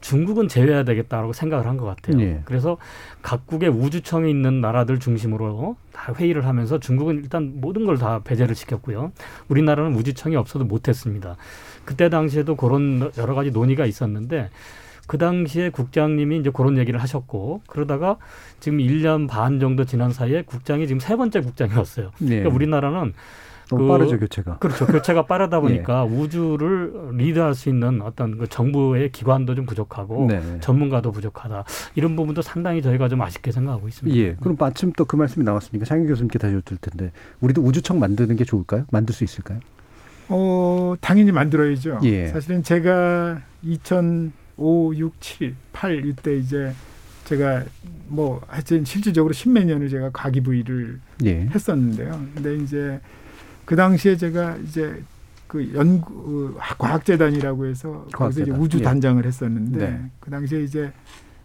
Speaker 9: 중국은 제외해야 되겠다라고 생각을 한 것 같아요.
Speaker 2: 예.
Speaker 9: 그래서 각국의 우주청이 있는 나라들 중심으로 다 회의를 하면서 중국은 일단 모든 걸 다 배제를 시켰고요. 우리나라는 우주청이 없어도 못했습니다. 그때 당시에도 그런 여러 가지 논의가 있었는데 그 당시에 국장님이 이제 그런 얘기를 하셨고 그러다가 지금 1년 반 정도 지난 사이에 국장이 지금 세 번째 국장이었어요.
Speaker 2: 네.
Speaker 9: 그러니까 우리나라는
Speaker 2: 너무 빠르죠, 교체가.
Speaker 9: 그렇죠. 교체가 빠르다 보니까 우주를 리드할 수 있는 어떤 그 정부의 기관도 좀 부족하고
Speaker 2: 네.
Speaker 9: 전문가도 부족하다. 이런 부분도 상당히 저희가 좀 아쉽게 생각하고 있습니다.
Speaker 2: 예. 그럼 마침 또 그 말씀이 나왔으니까 장윤 교수님께 다시 여쭐 텐데 우리도 우주청 만드는 게 좋을까요? 만들 수 있을까요?
Speaker 8: 어, 당연히 만들어야죠.
Speaker 2: 예.
Speaker 8: 사실은 제가 2005, 6, 7, 8 이때 이제 제가 뭐 하여튼 실질적으로 십몇 년을 제가 가기부위를
Speaker 2: 예.
Speaker 8: 했었는데요. 근데 이제 그 당시에 제가 이제 그 연구 과학재단이라고 해서 거기서 이제
Speaker 2: 과학재단.
Speaker 8: 우주
Speaker 2: 예.
Speaker 8: 단장을 했었는데
Speaker 2: 네.
Speaker 8: 그 당시에 이제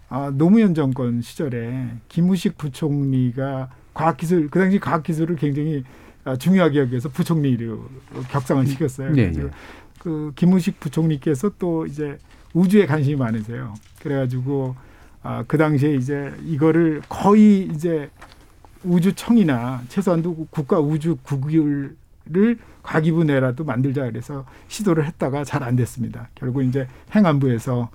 Speaker 8: 아, 노무현 정권 시절에 김우식 부총리가 과학기술 그 당시 과학기술을 굉장히 아, 중요하게 여기서 부총리로 격상을 시켰어요.
Speaker 2: 네, 네.
Speaker 8: 그 김우식 부총리께서 또 이제 우주에 관심이 많으세요. 그래가지고 아, 그 당시에 이제 이거를 거의 이제 우주청이나 최소한도 국가 우주 국유를 과기부 내라도 만들자 그래서 시도를 했다가 잘 안 됐습니다. 결국 이제 행안부에서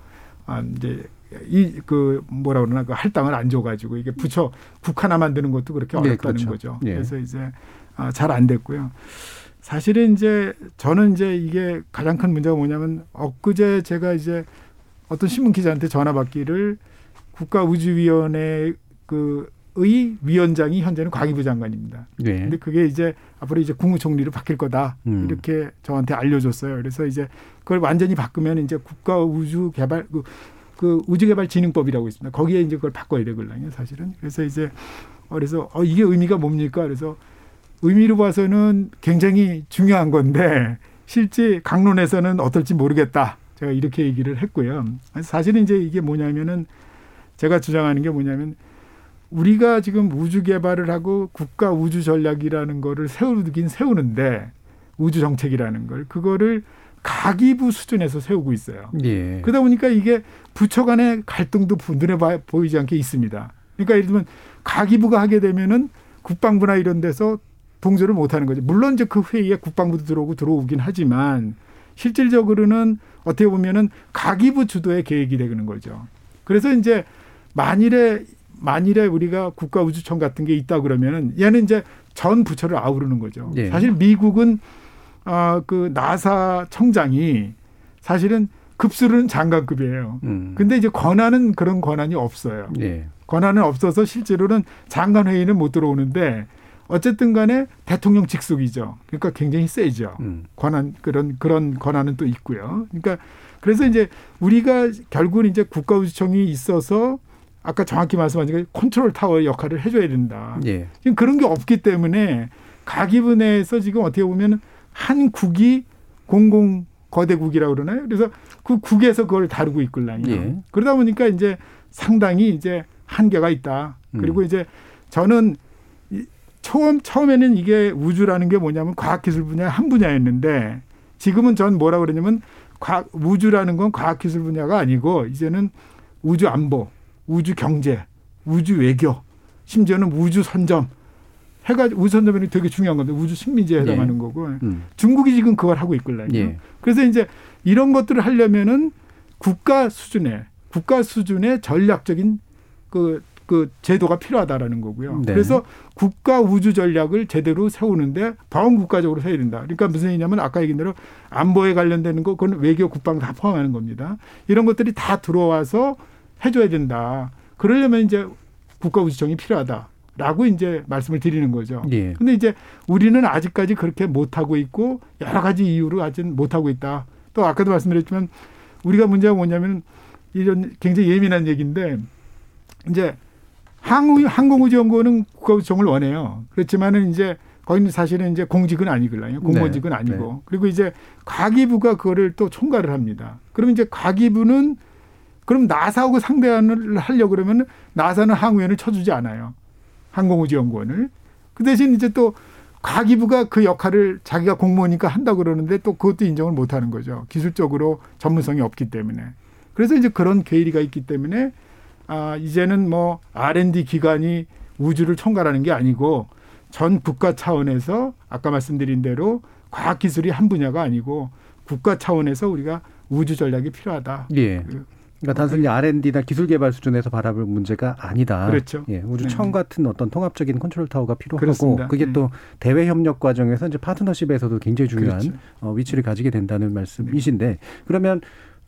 Speaker 8: 아, 이제 이 그 뭐라 그러나 그 할당을 안 줘가지고 이게 부처 국 하나 만드는 것도 그렇게
Speaker 2: 네,
Speaker 8: 어렵다는
Speaker 2: 그렇죠.
Speaker 8: 거죠.
Speaker 2: 예.
Speaker 8: 그래서 이제 아, 잘 안 됐고요. 사실은 이제 저는 이제 이게 가장 큰 문제가 뭐냐면 엊그제 제가 이제 어떤 신문 기자한테 전화 받기를 국가우주위원회 그의 위원장이 현재는 과기부 장관입니다.
Speaker 2: 네.
Speaker 8: 근데 그게 이제 앞으로 이제 국무총리로 바뀔 거다
Speaker 2: 음.
Speaker 8: 이렇게 저한테 알려줬어요. 그래서 이제 그걸 완전히 바꾸면 이제 국가우주개발 그, 그 우주개발진흥법이라고 있습니다. 거기에 이제 그걸 바꿔야 되거든요, 사실은. 그래서 이제 어, 그래서 어 이게 의미가 뭡니까? 그래서 의미로 봐서는 굉장히 중요한 건데 실제 강론에서는 어떨지 모르겠다. 제가 이렇게 얘기를 했고요. 사실은 이제 이게 뭐냐면은 제가 주장하는 게 뭐냐면 우리가 지금 우주 개발을 하고 국가 우주 전략이라는 거를 세우긴 세우는데 우주 정책이라는 걸 그거를 가기부 수준에서 세우고 있어요.
Speaker 2: 예.
Speaker 8: 그러다 보니까 이게 부처 간의 갈등도 눈에 봐- 보이지 않게 있습니다. 그러니까 예를 들면 가기부가 하게 되면은 국방부나 이런 데서 동조를 못 하는 거죠. 물론 이제 그 회의에 국방부도 들어오고 들어오긴 하지만 실질적으로는 어떻게 보면은 가기부 주도의 계획이 되는 거죠. 그래서 이제 만일에 만일에 우리가 국가우주청 같은 게 있다 그러면은 얘는 이제 전 부처를 아우르는 거죠.
Speaker 2: 예.
Speaker 8: 사실 미국은 아그 나사 청장이 사실은 급수로는 장관급이에요.
Speaker 2: 음.
Speaker 8: 근데 이제 권한은 그런 권한이 없어요.
Speaker 2: 예.
Speaker 8: 권한은 없어서 실제로는 장관 회의는 못 들어오는데 어쨌든 간에 대통령 직속이죠. 그러니까 굉장히 세죠.
Speaker 2: 음.
Speaker 8: 권한 그런 그런 권한은 또 있고요. 그러니까 그래서 이제 우리가 결국은 이제 국가우주청이 있어서 아까 정확히 말씀하신 게 컨트롤 타워 역할을 해줘야 된다.
Speaker 2: 예.
Speaker 8: 지금 그런 게 없기 때문에 과기부 내에서 지금 어떻게 보면 한 국이 공공 거대국이라고 그러나요? 그래서 그 국에서 그걸 다루고 있걸랑요.
Speaker 2: 예.
Speaker 8: 그러다 보니까 이제 상당히 이제 한계가 있다. 그리고
Speaker 2: 음.
Speaker 8: 이제 저는 이- 처음 처음에는 이게 우주라는 게 뭐냐면 과학기술 분야 한 분야였는데 지금은 전 뭐라 그러냐면 과학, 우주라는 건 과학기술 분야가 아니고 이제는 우주 안보, 우주 경제, 우주 외교, 심지어는 우주 선점 해가지고 우주 선점이 되게 중요한 건데 우주 식민지에 해당하는
Speaker 2: 예.
Speaker 8: 거고
Speaker 2: 음.
Speaker 8: 중국이 지금 그걸 하고 있걸랑요.
Speaker 2: 예.
Speaker 8: 그래서 이제 이런 것들을 하려면은 국가 수준의 국가 수준의 전략적인 그, 그 제도가 필요하다라는 거고요.
Speaker 2: 네.
Speaker 8: 그래서 국가 우주 전략을 제대로 세우는데 범국가적으로 세워야 된다. 그러니까 무슨 얘기냐면 아까 얘기한 대로 안보에 관련되는 거, 그건 외교, 국방 다 포함하는 겁니다. 이런 것들이 다 들어와서 해줘야 된다. 그러려면 이제 국가 우주청이 필요하다. 라고 이제 말씀을 드리는 거죠.
Speaker 2: 예.
Speaker 8: 근데 이제 우리는 아직까지 그렇게 못하고 있고 여러 가지 이유로 아직 못하고 있다. 또 아까도 말씀드렸지만 우리가 문제가 뭐냐면 이런 굉장히 예민한 얘기인데 이제 항우, 항공우주연구원은 국가우주청을 원해요. 그렇지만은 이제 거기는 사실은 이제 공직은 아니거든요. 공무원직은
Speaker 2: 네.
Speaker 8: 아니고.
Speaker 2: 네.
Speaker 8: 그리고 이제 과기부가 그거를 또 총괄을 합니다. 그러면 이제 과기부는 그럼 나사하고 상대를 하려고 그러면 나사는 항우연을 쳐주지 않아요. 항공우주연구원을. 그 대신 이제 또 과기부가 그 역할을 자기가 공무원이니까 한다 그러는데 또 그것도 인정을 못 하는 거죠. 기술적으로 전문성이 없기 때문에. 그래서 이제 그런 괴리가 있기 때문에 아, 이제는 뭐 R&D 기관이 우주를 총괄하는 게 아니고 전 국가 차원에서 아까 말씀드린 대로 과학 기술이 한 분야가 아니고 국가 차원에서 우리가 우주 전략이 필요하다.
Speaker 2: 예.
Speaker 8: 그-
Speaker 2: 그러니까 단순히 R&D나 기술 개발 수준에서 바라볼 문제가 아니다.
Speaker 8: 그렇죠.
Speaker 2: 예, 우주청
Speaker 8: 네.
Speaker 2: 같은 어떤 통합적인 컨트롤 타워가 필요하고
Speaker 8: 그렇습니다.
Speaker 2: 그게
Speaker 8: 네.
Speaker 2: 또 대외 협력 과정에서 이제 파트너십에서도 굉장히 중요한
Speaker 8: 그렇죠.
Speaker 2: 어, 위치를 가지게 된다는 말씀이신데 그러면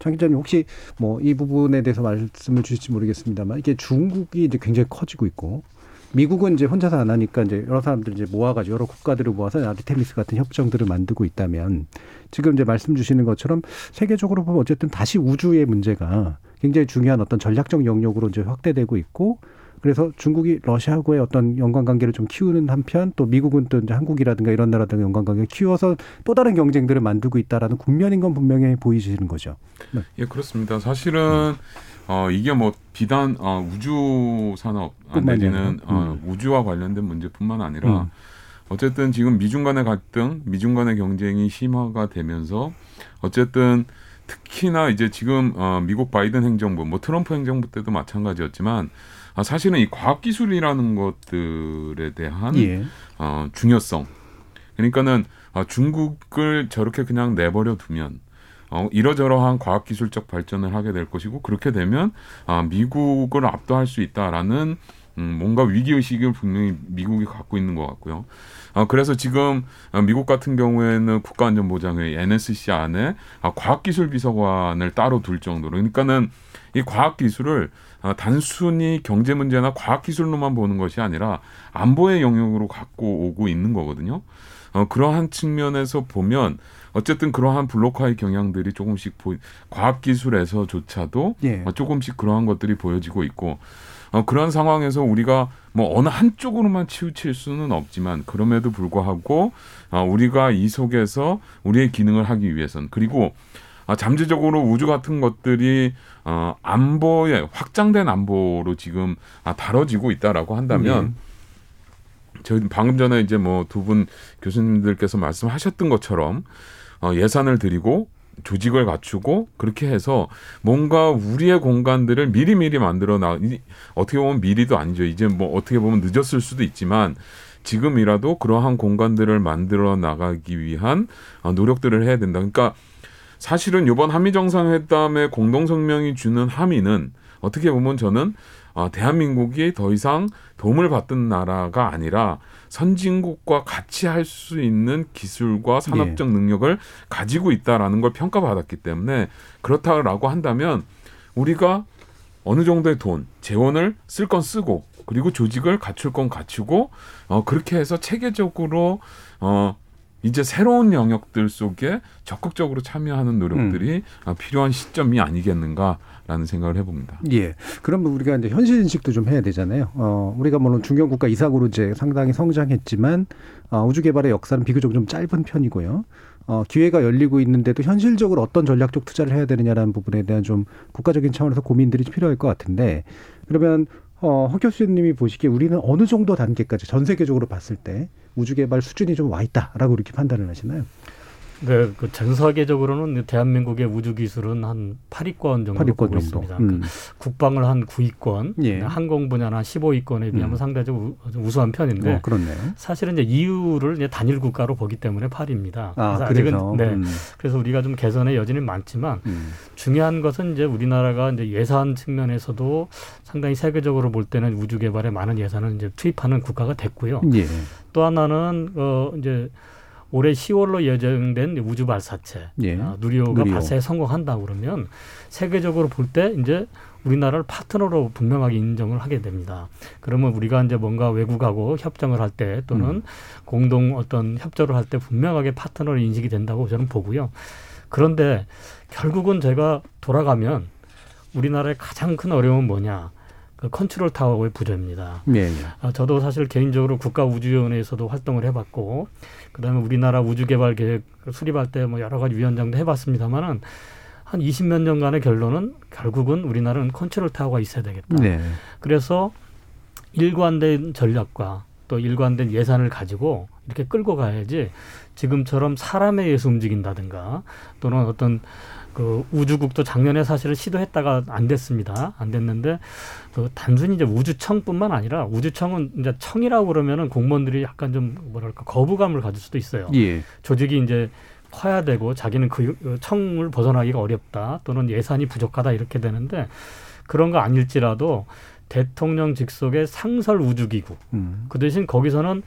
Speaker 2: 장 기자님 혹시 뭐 이 부분에 대해서 말씀을 주실지 모르겠습니다만 이게 중국이 이제 굉장히 커지고 있고 미국은 이제 혼자서 안 하니까 이제 여러 사람들 이제 모아가지고 여러 국가들을 모아서 아르테미스 같은 협정들을 만들고 있다면 지금 이제 말씀 주시는 것처럼 세계적으로 보면 어쨌든 다시 우주의 문제가 굉장히 중요한 어떤 전략적 영역으로 이제 확대되고 있고 그래서 중국이 러시아하고의 어떤 연관 관계를 좀 키우는 한편 또 미국은 또 이제 한국이라든가 이런 나라들 연관 관계를 키워서 또 다른 경쟁들을 만들고 있다라는 국면인 건 분명히 보이시는 거죠. 네.
Speaker 10: 예, 그렇습니다. 사실은 어 이게 뭐 비단 어 우주 산업 내지는 어 우주와 관련된 문제뿐만 아니라
Speaker 2: 음.
Speaker 10: 어쨌든 지금 미중 간의 갈등, 미중 간의 경쟁이 심화가 되면서 어쨌든 특히나 이제 지금 어 미국 바이든 행정부, 뭐 트럼프 행정부 때도 마찬가지였지만 아 사실은 이 과학 기술이라는 것들에 대한
Speaker 2: 예.
Speaker 10: 어, 중요성. 그러니까는 어, 중국을 저렇게 그냥 내버려 두면 어, 이러저러한 과학기술적 발전을 하게 될 것이고 그렇게 되면 아, 미국을 압도할 수 있다라는 음, 뭔가 위기의식을 분명히 미국이 갖고 있는 것 같고요. 아, 그래서 지금 어, 미국 같은 경우에는 국가안전보장회 NSC 안에 아, 과학기술비서관을 따로 둘 정도로 그러니까는 이 과학 기술을 아, 단순히 경제 문제나 과학 기술로만 보는 것이 아니라 안보의 영역으로 갖고 오고 있는 거거든요. 어, 그러한 측면에서 보면 어쨌든 그러한 블록화의 경향들이 조금씩 보, 과학 기술에서조차도
Speaker 2: 예.
Speaker 10: 어, 조금씩 그러한 것들이 보여지고 있고 어, 그런 상황에서 우리가 뭐 어느 한쪽으로만 치우칠 수는 없지만 그럼에도 불구하고 어, 우리가 이 속에서 우리의 기능을 하기 위해선 그리고 아, 잠재적으로 우주 같은 것들이 어, 안보에 확장된 안보로 지금 아, 다뤄지고 있다라고 한다면 저희 방금 전에 이제 뭐 두 분 교수님들께서 말씀하셨던 것처럼 어, 예산을 들이고 조직을 갖추고 그렇게 해서 뭔가 우리의 공간들을 미리미리 만들어 나 이- 어떻게 보면 미리도 아니죠. 이제 뭐 어떻게 보면 늦었을 수도 있지만 지금이라도 그러한 공간들을 만들어 나가기 위한 어, 노력들을 해야 된다. 그러니까 사실은 이번 한미 정상회담의 공동 성명이 주는 함의는 어떻게 보면 저는 어, 대한민국이 더 이상 도움을 받던 나라가 아니라 선진국과 같이 할 수 있는 기술과 산업적 능력을 가지고 있다라는 걸 평가받았기 때문에 그렇다라고 한다면 우리가 어느 정도의 돈, 재원을 쓸 건 쓰고 그리고 조직을 갖출 건 갖추고 어 그렇게 해서 체계적으로 어 이제 새로운 영역들 속에 적극적으로 참여하는 노력들이 음. 필요한 시점이 아니겠는가라는 생각을 해봅니다.
Speaker 2: 예. 그럼 우리가 이제 현실 인식도 좀 해야 되잖아요. 어, 우리가 물론 중견국가 이사구로 이제 상당히 성장했지만 어, 우주 개발의 역사는 비교적 좀 짧은 편이고요. 어, 기회가 열리고 있는데도 현실적으로 어떤 전략적 투자를 해야 되느냐라는 부분에 대한 좀 국가적인 차원에서 고민들이 필요할 것 같은데 그러면 어, 허 교수님이 보시기에 우리는 어느 정도 단계까지 전 세계적으로 봤을 때 우주 개발 수준이 좀 와 있다라고 이렇게 판단을 하시나요?
Speaker 9: 네, 그 전 세계적으로는 대한민국의 우주 기술은 한 8위권 정도 8위권 보고 정도. 있습니다. 음. 그 국방을 한 9위권, 예. 항공 분야는 한 15위권에 비하면 음. 상대적으로 우수한 편인데
Speaker 2: 어, 그렇네요.
Speaker 9: 사실은 이제 이유를 이제 단일 국가로 보기 때문에 8입니다.
Speaker 2: 아, 그래서 아직은
Speaker 9: 네,
Speaker 2: 음.
Speaker 9: 그래서 우리가 좀 개선의 여지는 많지만 음. 중요한 것은 이제 우리나라가 이제 예산 측면에서도 상당히 세계적으로 볼 때는 우주 개발에 많은 예산을 이제 투입하는 국가가 됐고요.
Speaker 2: 예.
Speaker 9: 또 하나는 어 이제 올해 10월로 예정된 우주 발사체
Speaker 2: 예.
Speaker 9: 아, 누리호가 누리호. 발사에 성공한다 그러면 세계적으로 볼 때 이제 우리나라를 파트너로 분명하게 인정을 하게 됩니다. 그러면 우리가 이제 뭔가 외국하고 협정을 할 때 또는 음. 공동 어떤 협조를 할 때 분명하게 파트너로 인식이 된다고 저는 보고요. 그런데 결국은 제가 돌아가면 우리나라의 가장 큰 어려움은 뭐냐? 그 컨트롤 타워의 부재입니다.
Speaker 2: 네.
Speaker 9: 아, 저도 사실 개인적으로 국가우주위원회에서도 활동을 해봤고, 그다음에 우리나라 우주개발 계획 수립할 때 뭐 여러 가지 위원장도 해봤습니다만은 한 20몇 년간의 결론은 결국은 우리나라는 컨트롤 타워가 있어야 되겠다.
Speaker 2: 네.
Speaker 9: 그래서 일관된 전략과 또 일관된 예산을 가지고 이렇게 끌고 가야지 지금처럼 사람에 의해서 움직인다든가 또는 어떤 그 우주국도 작년에 사실은 시도했다가 안 됐습니다. 안 됐는데 그 단순히 이제 우주청뿐만 아니라 우주청은 이제 청이라고 그러면은 공무원들이 약간 좀 뭐랄까 거부감을 가질 수도 있어요.
Speaker 2: 예.
Speaker 9: 조직이 이제 커야 되고 자기는 그 청을 벗어나기가 어렵다 또는 예산이 부족하다 이렇게 되는데 그런 거 아닐지라도 대통령 직속의 상설 우주기구
Speaker 2: 음.
Speaker 9: 그 대신 거기서는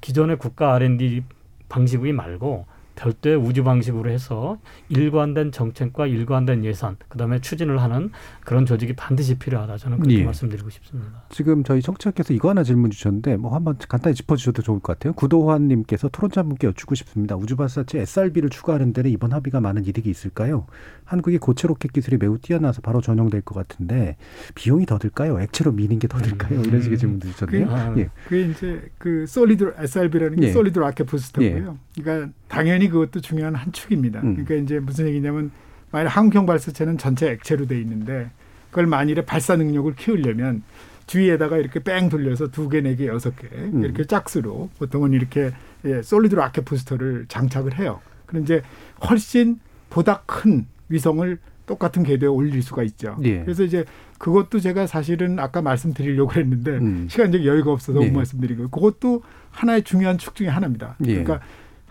Speaker 9: 기존의 국가 R&D 방식이 말고 별도의 우주 방식으로 해서 일관된 정책과 일관된 예산, 그다음에 추진을 하는 그런 조직이 반드시 필요하다. 저는 그렇게 예. 말씀드리고 싶습니다.
Speaker 2: 지금 저희 청취자께서 이거 하나 질문 주셨는데 뭐 한번 간단히 짚어주셔도 좋을 것 같아요. 구도환님께서 토론자분께 여쭙고 싶습니다. 우주발사체 SRB를 추가하는 데는 이번 합의가 많은 이득이 있을까요? 한국이 고체 로켓 기술이 매우 뛰어나서 바로 전용될 것 같은데 비용이 더 들까요? 액체로 미는 게 더 들까요? 이런 식의 질문 주셨네요.
Speaker 8: 그, 아, 예. 그게 이제 그 solid SRB라는 게 예. solid rocket booster고요. 예. 그러니까 당연히 그것도 중요한 한 축입니다. 음. 그러니까 이제 무슨 얘기냐면 만약 한국형 발사체는 전체 액체로 돼 있는데 그걸 만일에 발사 능력을 키우려면 주위에다가 이렇게 뺑 돌려서 두 개, 네 개, 여섯 개 음. 이렇게 짝수로 보통은 이렇게 예, solid rocket booster를 장착을 해요. 그럼 이제 훨씬 보다 큰 위성을 똑같은 궤도에 올릴 수가 있죠.
Speaker 2: 예.
Speaker 8: 그래서 이제 그것도 제가 사실은 아까 말씀드리려고 했는데 음. 시간적 여유가 없어서 못 예. 말씀드리고 그것도 하나의 중요한 축 중에 하나입니다.
Speaker 2: 예.
Speaker 8: 그러니까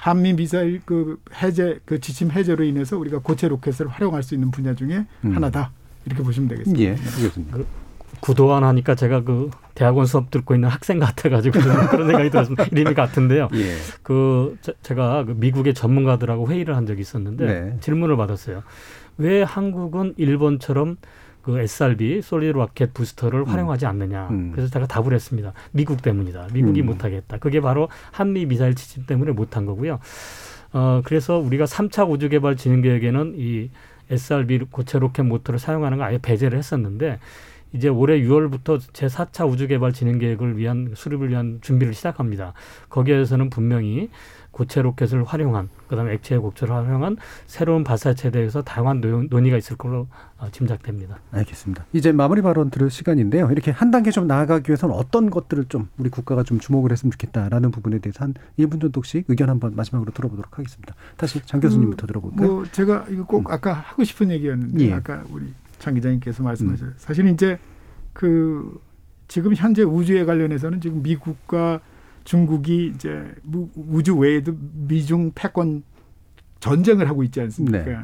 Speaker 8: 한미 미사일 그 해제 그 지침 해제로 인해서 우리가 고체 로켓을 활용할 수 있는 분야 중에 음. 하나다 이렇게 보시면 되겠습니다.
Speaker 2: 예, 알겠습니다. 그,
Speaker 9: 구도안 하니까 제가 그 대학원 수업 듣고 있는 학생 같아가지고 그런 생각이 들었습니다. 이름이 같은데요.
Speaker 2: 예.
Speaker 9: 그 제가 그 미국의 전문가들하고 회의를 한 적이 있었는데 네. 질문을 받았어요. 왜 한국은 일본처럼 그 SRB solid rocket booster를 음. 활용하지 않느냐. 음. 그래서 제가 답을 했습니다. 미국 때문이다. 미국이 음. 못하겠다. 그게 바로 한미 미사일 지침 때문에 못한 거고요. 어 그래서 우리가 삼차 우주 개발 진행 계획에는 이 SRB 고체 로켓 모터를 사용하는 거 아예 배제를 했었는데 이제 올해 6월부터 제4차 우주개발 진행 계획을 위한 수립을 위한 준비를 시작합니다. 거기에서는 분명히 고체 로켓을 활용한 그다음에 액체 곡체를 활용한 새로운 발사체에 대해서 다양한 논 의가 있을 걸로 어, 짐작됩니다.
Speaker 2: 알겠습니다. 이제 마무리 발언 들을 시간인데요. 이렇게 한 단계 좀 나아가기 위해서는 어떤 것들을 좀 우리 국가가 좀 주목을 했으면 좋겠다라는 부분에 대해서 한 1분 정도씩 의견 한번 마지막으로 들어보도록 하겠습니다. 다시 장 교수님부터 그, 들어볼까요?
Speaker 8: 뭐 제가 이거 꼭 음. 아까 하고 싶은 얘기였는데 예. 아까 우리 장 기자님께서 말씀하셨어요. 음. 사실 이제 그 지금 현재 우주에 관련해서는 지금 미국과 중국이 이제 우주 외에도 미중 패권 전쟁을 하고 있지 않습니까?
Speaker 2: 네.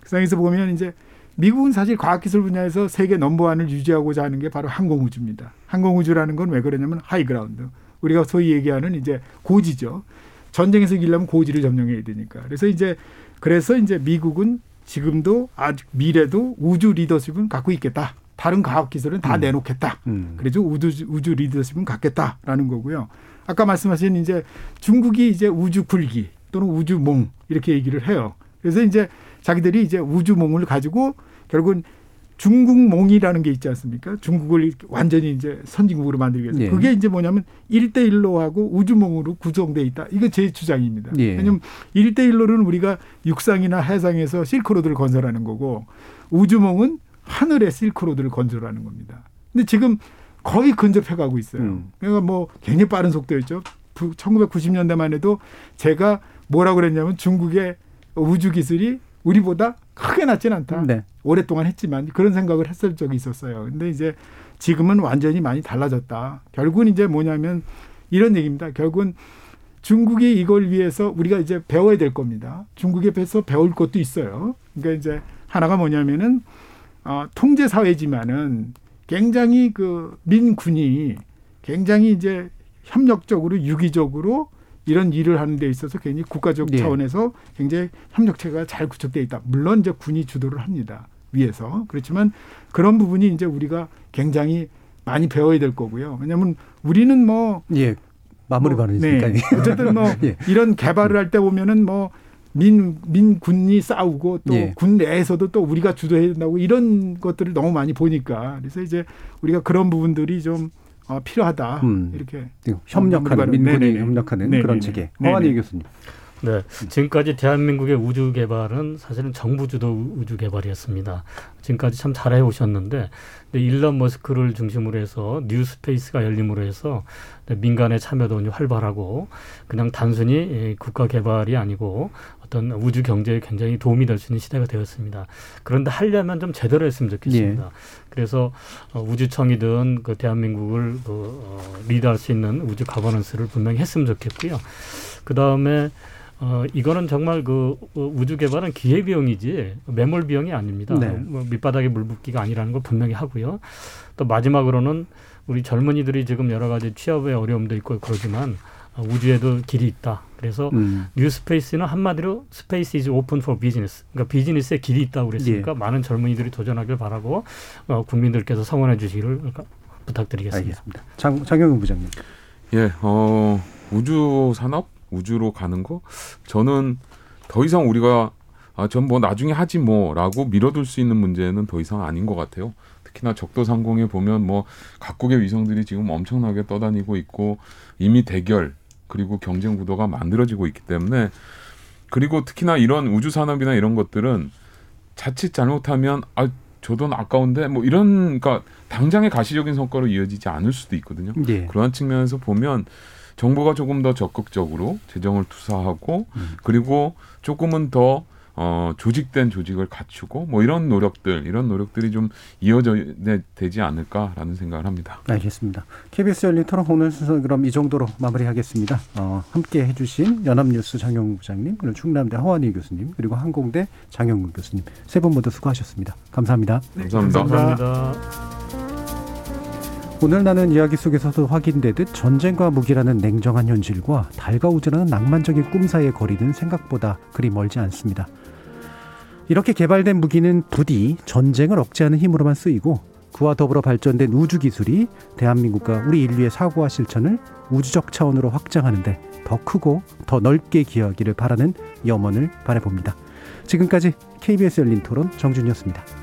Speaker 8: 그 상황에서 보면 이제 미국은 사실 과학기술 분야에서 세계 넘버원을 유지하고자 하는 게 바로 항공우주입니다. 항공우주라는 건 왜 그러냐면 high ground. 우리가 소위 얘기하는 이제 고지죠. 전쟁에서 이기려면 고지를 점령해야 되니까. 그래서 이제 그래서 이제 미국은 지금도 아직 미래도 우주 리더십은 갖고 있겠다. 다른 과학 기술은 다
Speaker 2: 음.
Speaker 8: 내놓겠다.
Speaker 2: 음.
Speaker 8: 그래서 우주 우주 리더십은 갖겠다라는 거고요. 아까 말씀하신 이제 중국이 이제 우주 굴기 또는 우주몽 이렇게 얘기를 해요. 그래서 이제 자기들이 이제 우주몽을 가지고 결국은 중국몽이라는 게 있지 않습니까? 중국을 완전히 이제 선진국으로 만들기 위해서.
Speaker 2: 예.
Speaker 8: 그게 이제 뭐냐면 일대일로 하고 우주몽으로 구성돼 있다. 이거 제 주장입니다.
Speaker 2: 예.
Speaker 8: 왜냐면 일대일로는 우리가 육상이나 해상에서 실크로드를 건설하는 거고 우주몽은 하늘의 실크로드를 건설하는 겁니다. 근데 지금 거의 근접해 가고 있어요.
Speaker 2: 음.
Speaker 8: 그러니까 뭐 굉장히 빠른 속도였죠. 1990년대만 해도 제가 뭐라고 그랬냐면 중국의 우주 기술이 우리보다 크게 낮진 않다.
Speaker 2: 네.
Speaker 8: 오랫동안 했지만 그런 생각을 했을 적이 있었어요. 근데 이제 지금은 완전히 많이 달라졌다. 결국은 이제 뭐냐면 이런 얘기입니다. 결국은 중국이 이걸 위해서 우리가 이제 배워야 될 겁니다. 중국에서 배울 것도 있어요. 그러니까 이제 하나가 뭐냐면은 어, 통제 사회지만은 굉장히 그 민군이 굉장히 이제 협력적으로 유기적으로 이런 일을 하는 데 있어서 굉장히 국가적
Speaker 2: 예.
Speaker 8: 차원에서 굉장히 협력체가 잘 구축돼 있다. 물론 이제 군이 주도를 합니다. 위에서. 그렇지만 그런 부분이 이제 우리가 굉장히 많이 배워야 될 거고요. 왜냐하면 우리는 뭐
Speaker 2: 예. 마무리
Speaker 8: 뭐,
Speaker 2: 발언이니까.
Speaker 8: 네. 어쨌든 뭐
Speaker 2: 예.
Speaker 8: 이런 개발을 할 때 보면은 뭐 민, 민군이 싸우고 또
Speaker 2: 예.
Speaker 8: 군 내에서도 또 우리가 주도해야 된다고 이런 것들을 너무 많이 보니까 그래서 이제 우리가 그런 부분들이 좀 어, 필요하다.
Speaker 2: 음.
Speaker 8: 이렇게
Speaker 2: 협력하는 민군이. 협력하는
Speaker 8: 네네네.
Speaker 2: 그런 체계.
Speaker 8: 네네.
Speaker 2: 허한희 교수님.
Speaker 9: 네, 지금까지 대한민국의 우주 개발은 사실은 정부 주도 우주 개발이었습니다. 지금까지 참 잘해 오셨는데 일론 머스크를 중심으로 해서 New Space가 열림으로 해서 민간의 참여도 활발하고 그냥 단순히 이 국가 개발이 아니고 어떤 우주 경제에 굉장히 도움이 될 수 있는 시대가 되었습니다. 그런데 하려면 좀 제대로 했으면 좋겠습니다. 그래서 어, 우주청이든 그 대한민국을 그 어, 리드할 수 있는 우주 가버넌스를 분명히 했으면 좋겠고요. 그 다음에 어, 이거는 정말 그 어, 우주 개발은 기회 비용이지 매몰 비용이 아닙니다.
Speaker 2: 네.
Speaker 9: 뭐 밑바닥에 물 붓기가 아니라는 걸 분명히 하고요. 또 마지막으로는 우리 젊은이들이 지금 여러 가지 취업의 어려움도 있고 그러지만 어, 우주에도 길이 있다. 그래서
Speaker 2: 음.
Speaker 9: New Space는 한마디로 space is open for business. 그러니까 비즈니스에 길이 있다고
Speaker 2: 예.
Speaker 9: 그랬으니까 많은 젊은이들이 도전하길 바라고 어, 국민들께서 성원해 주시기를 부탁드리겠습니다.
Speaker 2: 알겠습니다. 장, 장영훈 부장님.
Speaker 10: 예, 어, 우주 산업, 우주로 가는 거, 저는 더 이상 우리가, 아, 전 뭐 나중에 하지 뭐, 라고 밀어둘 수 있는 문제는 더 이상 아닌 것 같아요. 특히나 적도 상공에 보면 뭐, 각국의 위성들이 지금 엄청나게 떠다니고 있고, 이미 대결, 그리고 경쟁 구도가 만들어지고 있기 때문에, 그리고 특히나 이런 우주 산업이나 이런 것들은 자칫 잘못하면, 아, 저 돈 아까운데, 뭐 이런, 그러니까 당장의 가시적인 성과로 이어지지 않을 수도 있거든요.
Speaker 2: 예.
Speaker 10: 그러한 측면에서 보면 정부가 조금 더 적극적으로 재정을 투사하고
Speaker 2: 음.
Speaker 10: 그리고 조금은 더 어, 조직된 조직을 갖추고 뭐 이런 노력들 이런 노력들이 좀 이어져 되지 않을까라는 생각을 합니다.
Speaker 2: 알겠습니다. KBS 열린 토론 오늘 순서 그럼 이 정도로 마무리하겠습니다. 어, 함께 해주신 연합뉴스 장영훈 부장님, 그리고 충남대 허완희 교수님, 그리고 항공대 장영훈 교수님 세 분 모두 수고하셨습니다. 감사합니다.
Speaker 10: 감사합니다.
Speaker 9: 감사합니다.
Speaker 2: 오늘 나눈 이야기 속에서도 확인되듯 전쟁과 무기라는 냉정한 현실과 달과 우주라는 낭만적인 꿈 사이의 거리는 생각보다 그리 멀지 않습니다. 이렇게 개발된 무기는 부디 전쟁을 억제하는 힘으로만 쓰이고 그와 더불어 발전된 우주 기술이 대한민국과 우리 인류의 사고와 실천을 우주적 차원으로 확장하는데 더 크고 더 넓게 기여하기를 바라는 염원을 바라봅니다. 지금까지 KBS 열린 토론 정준이었습니다.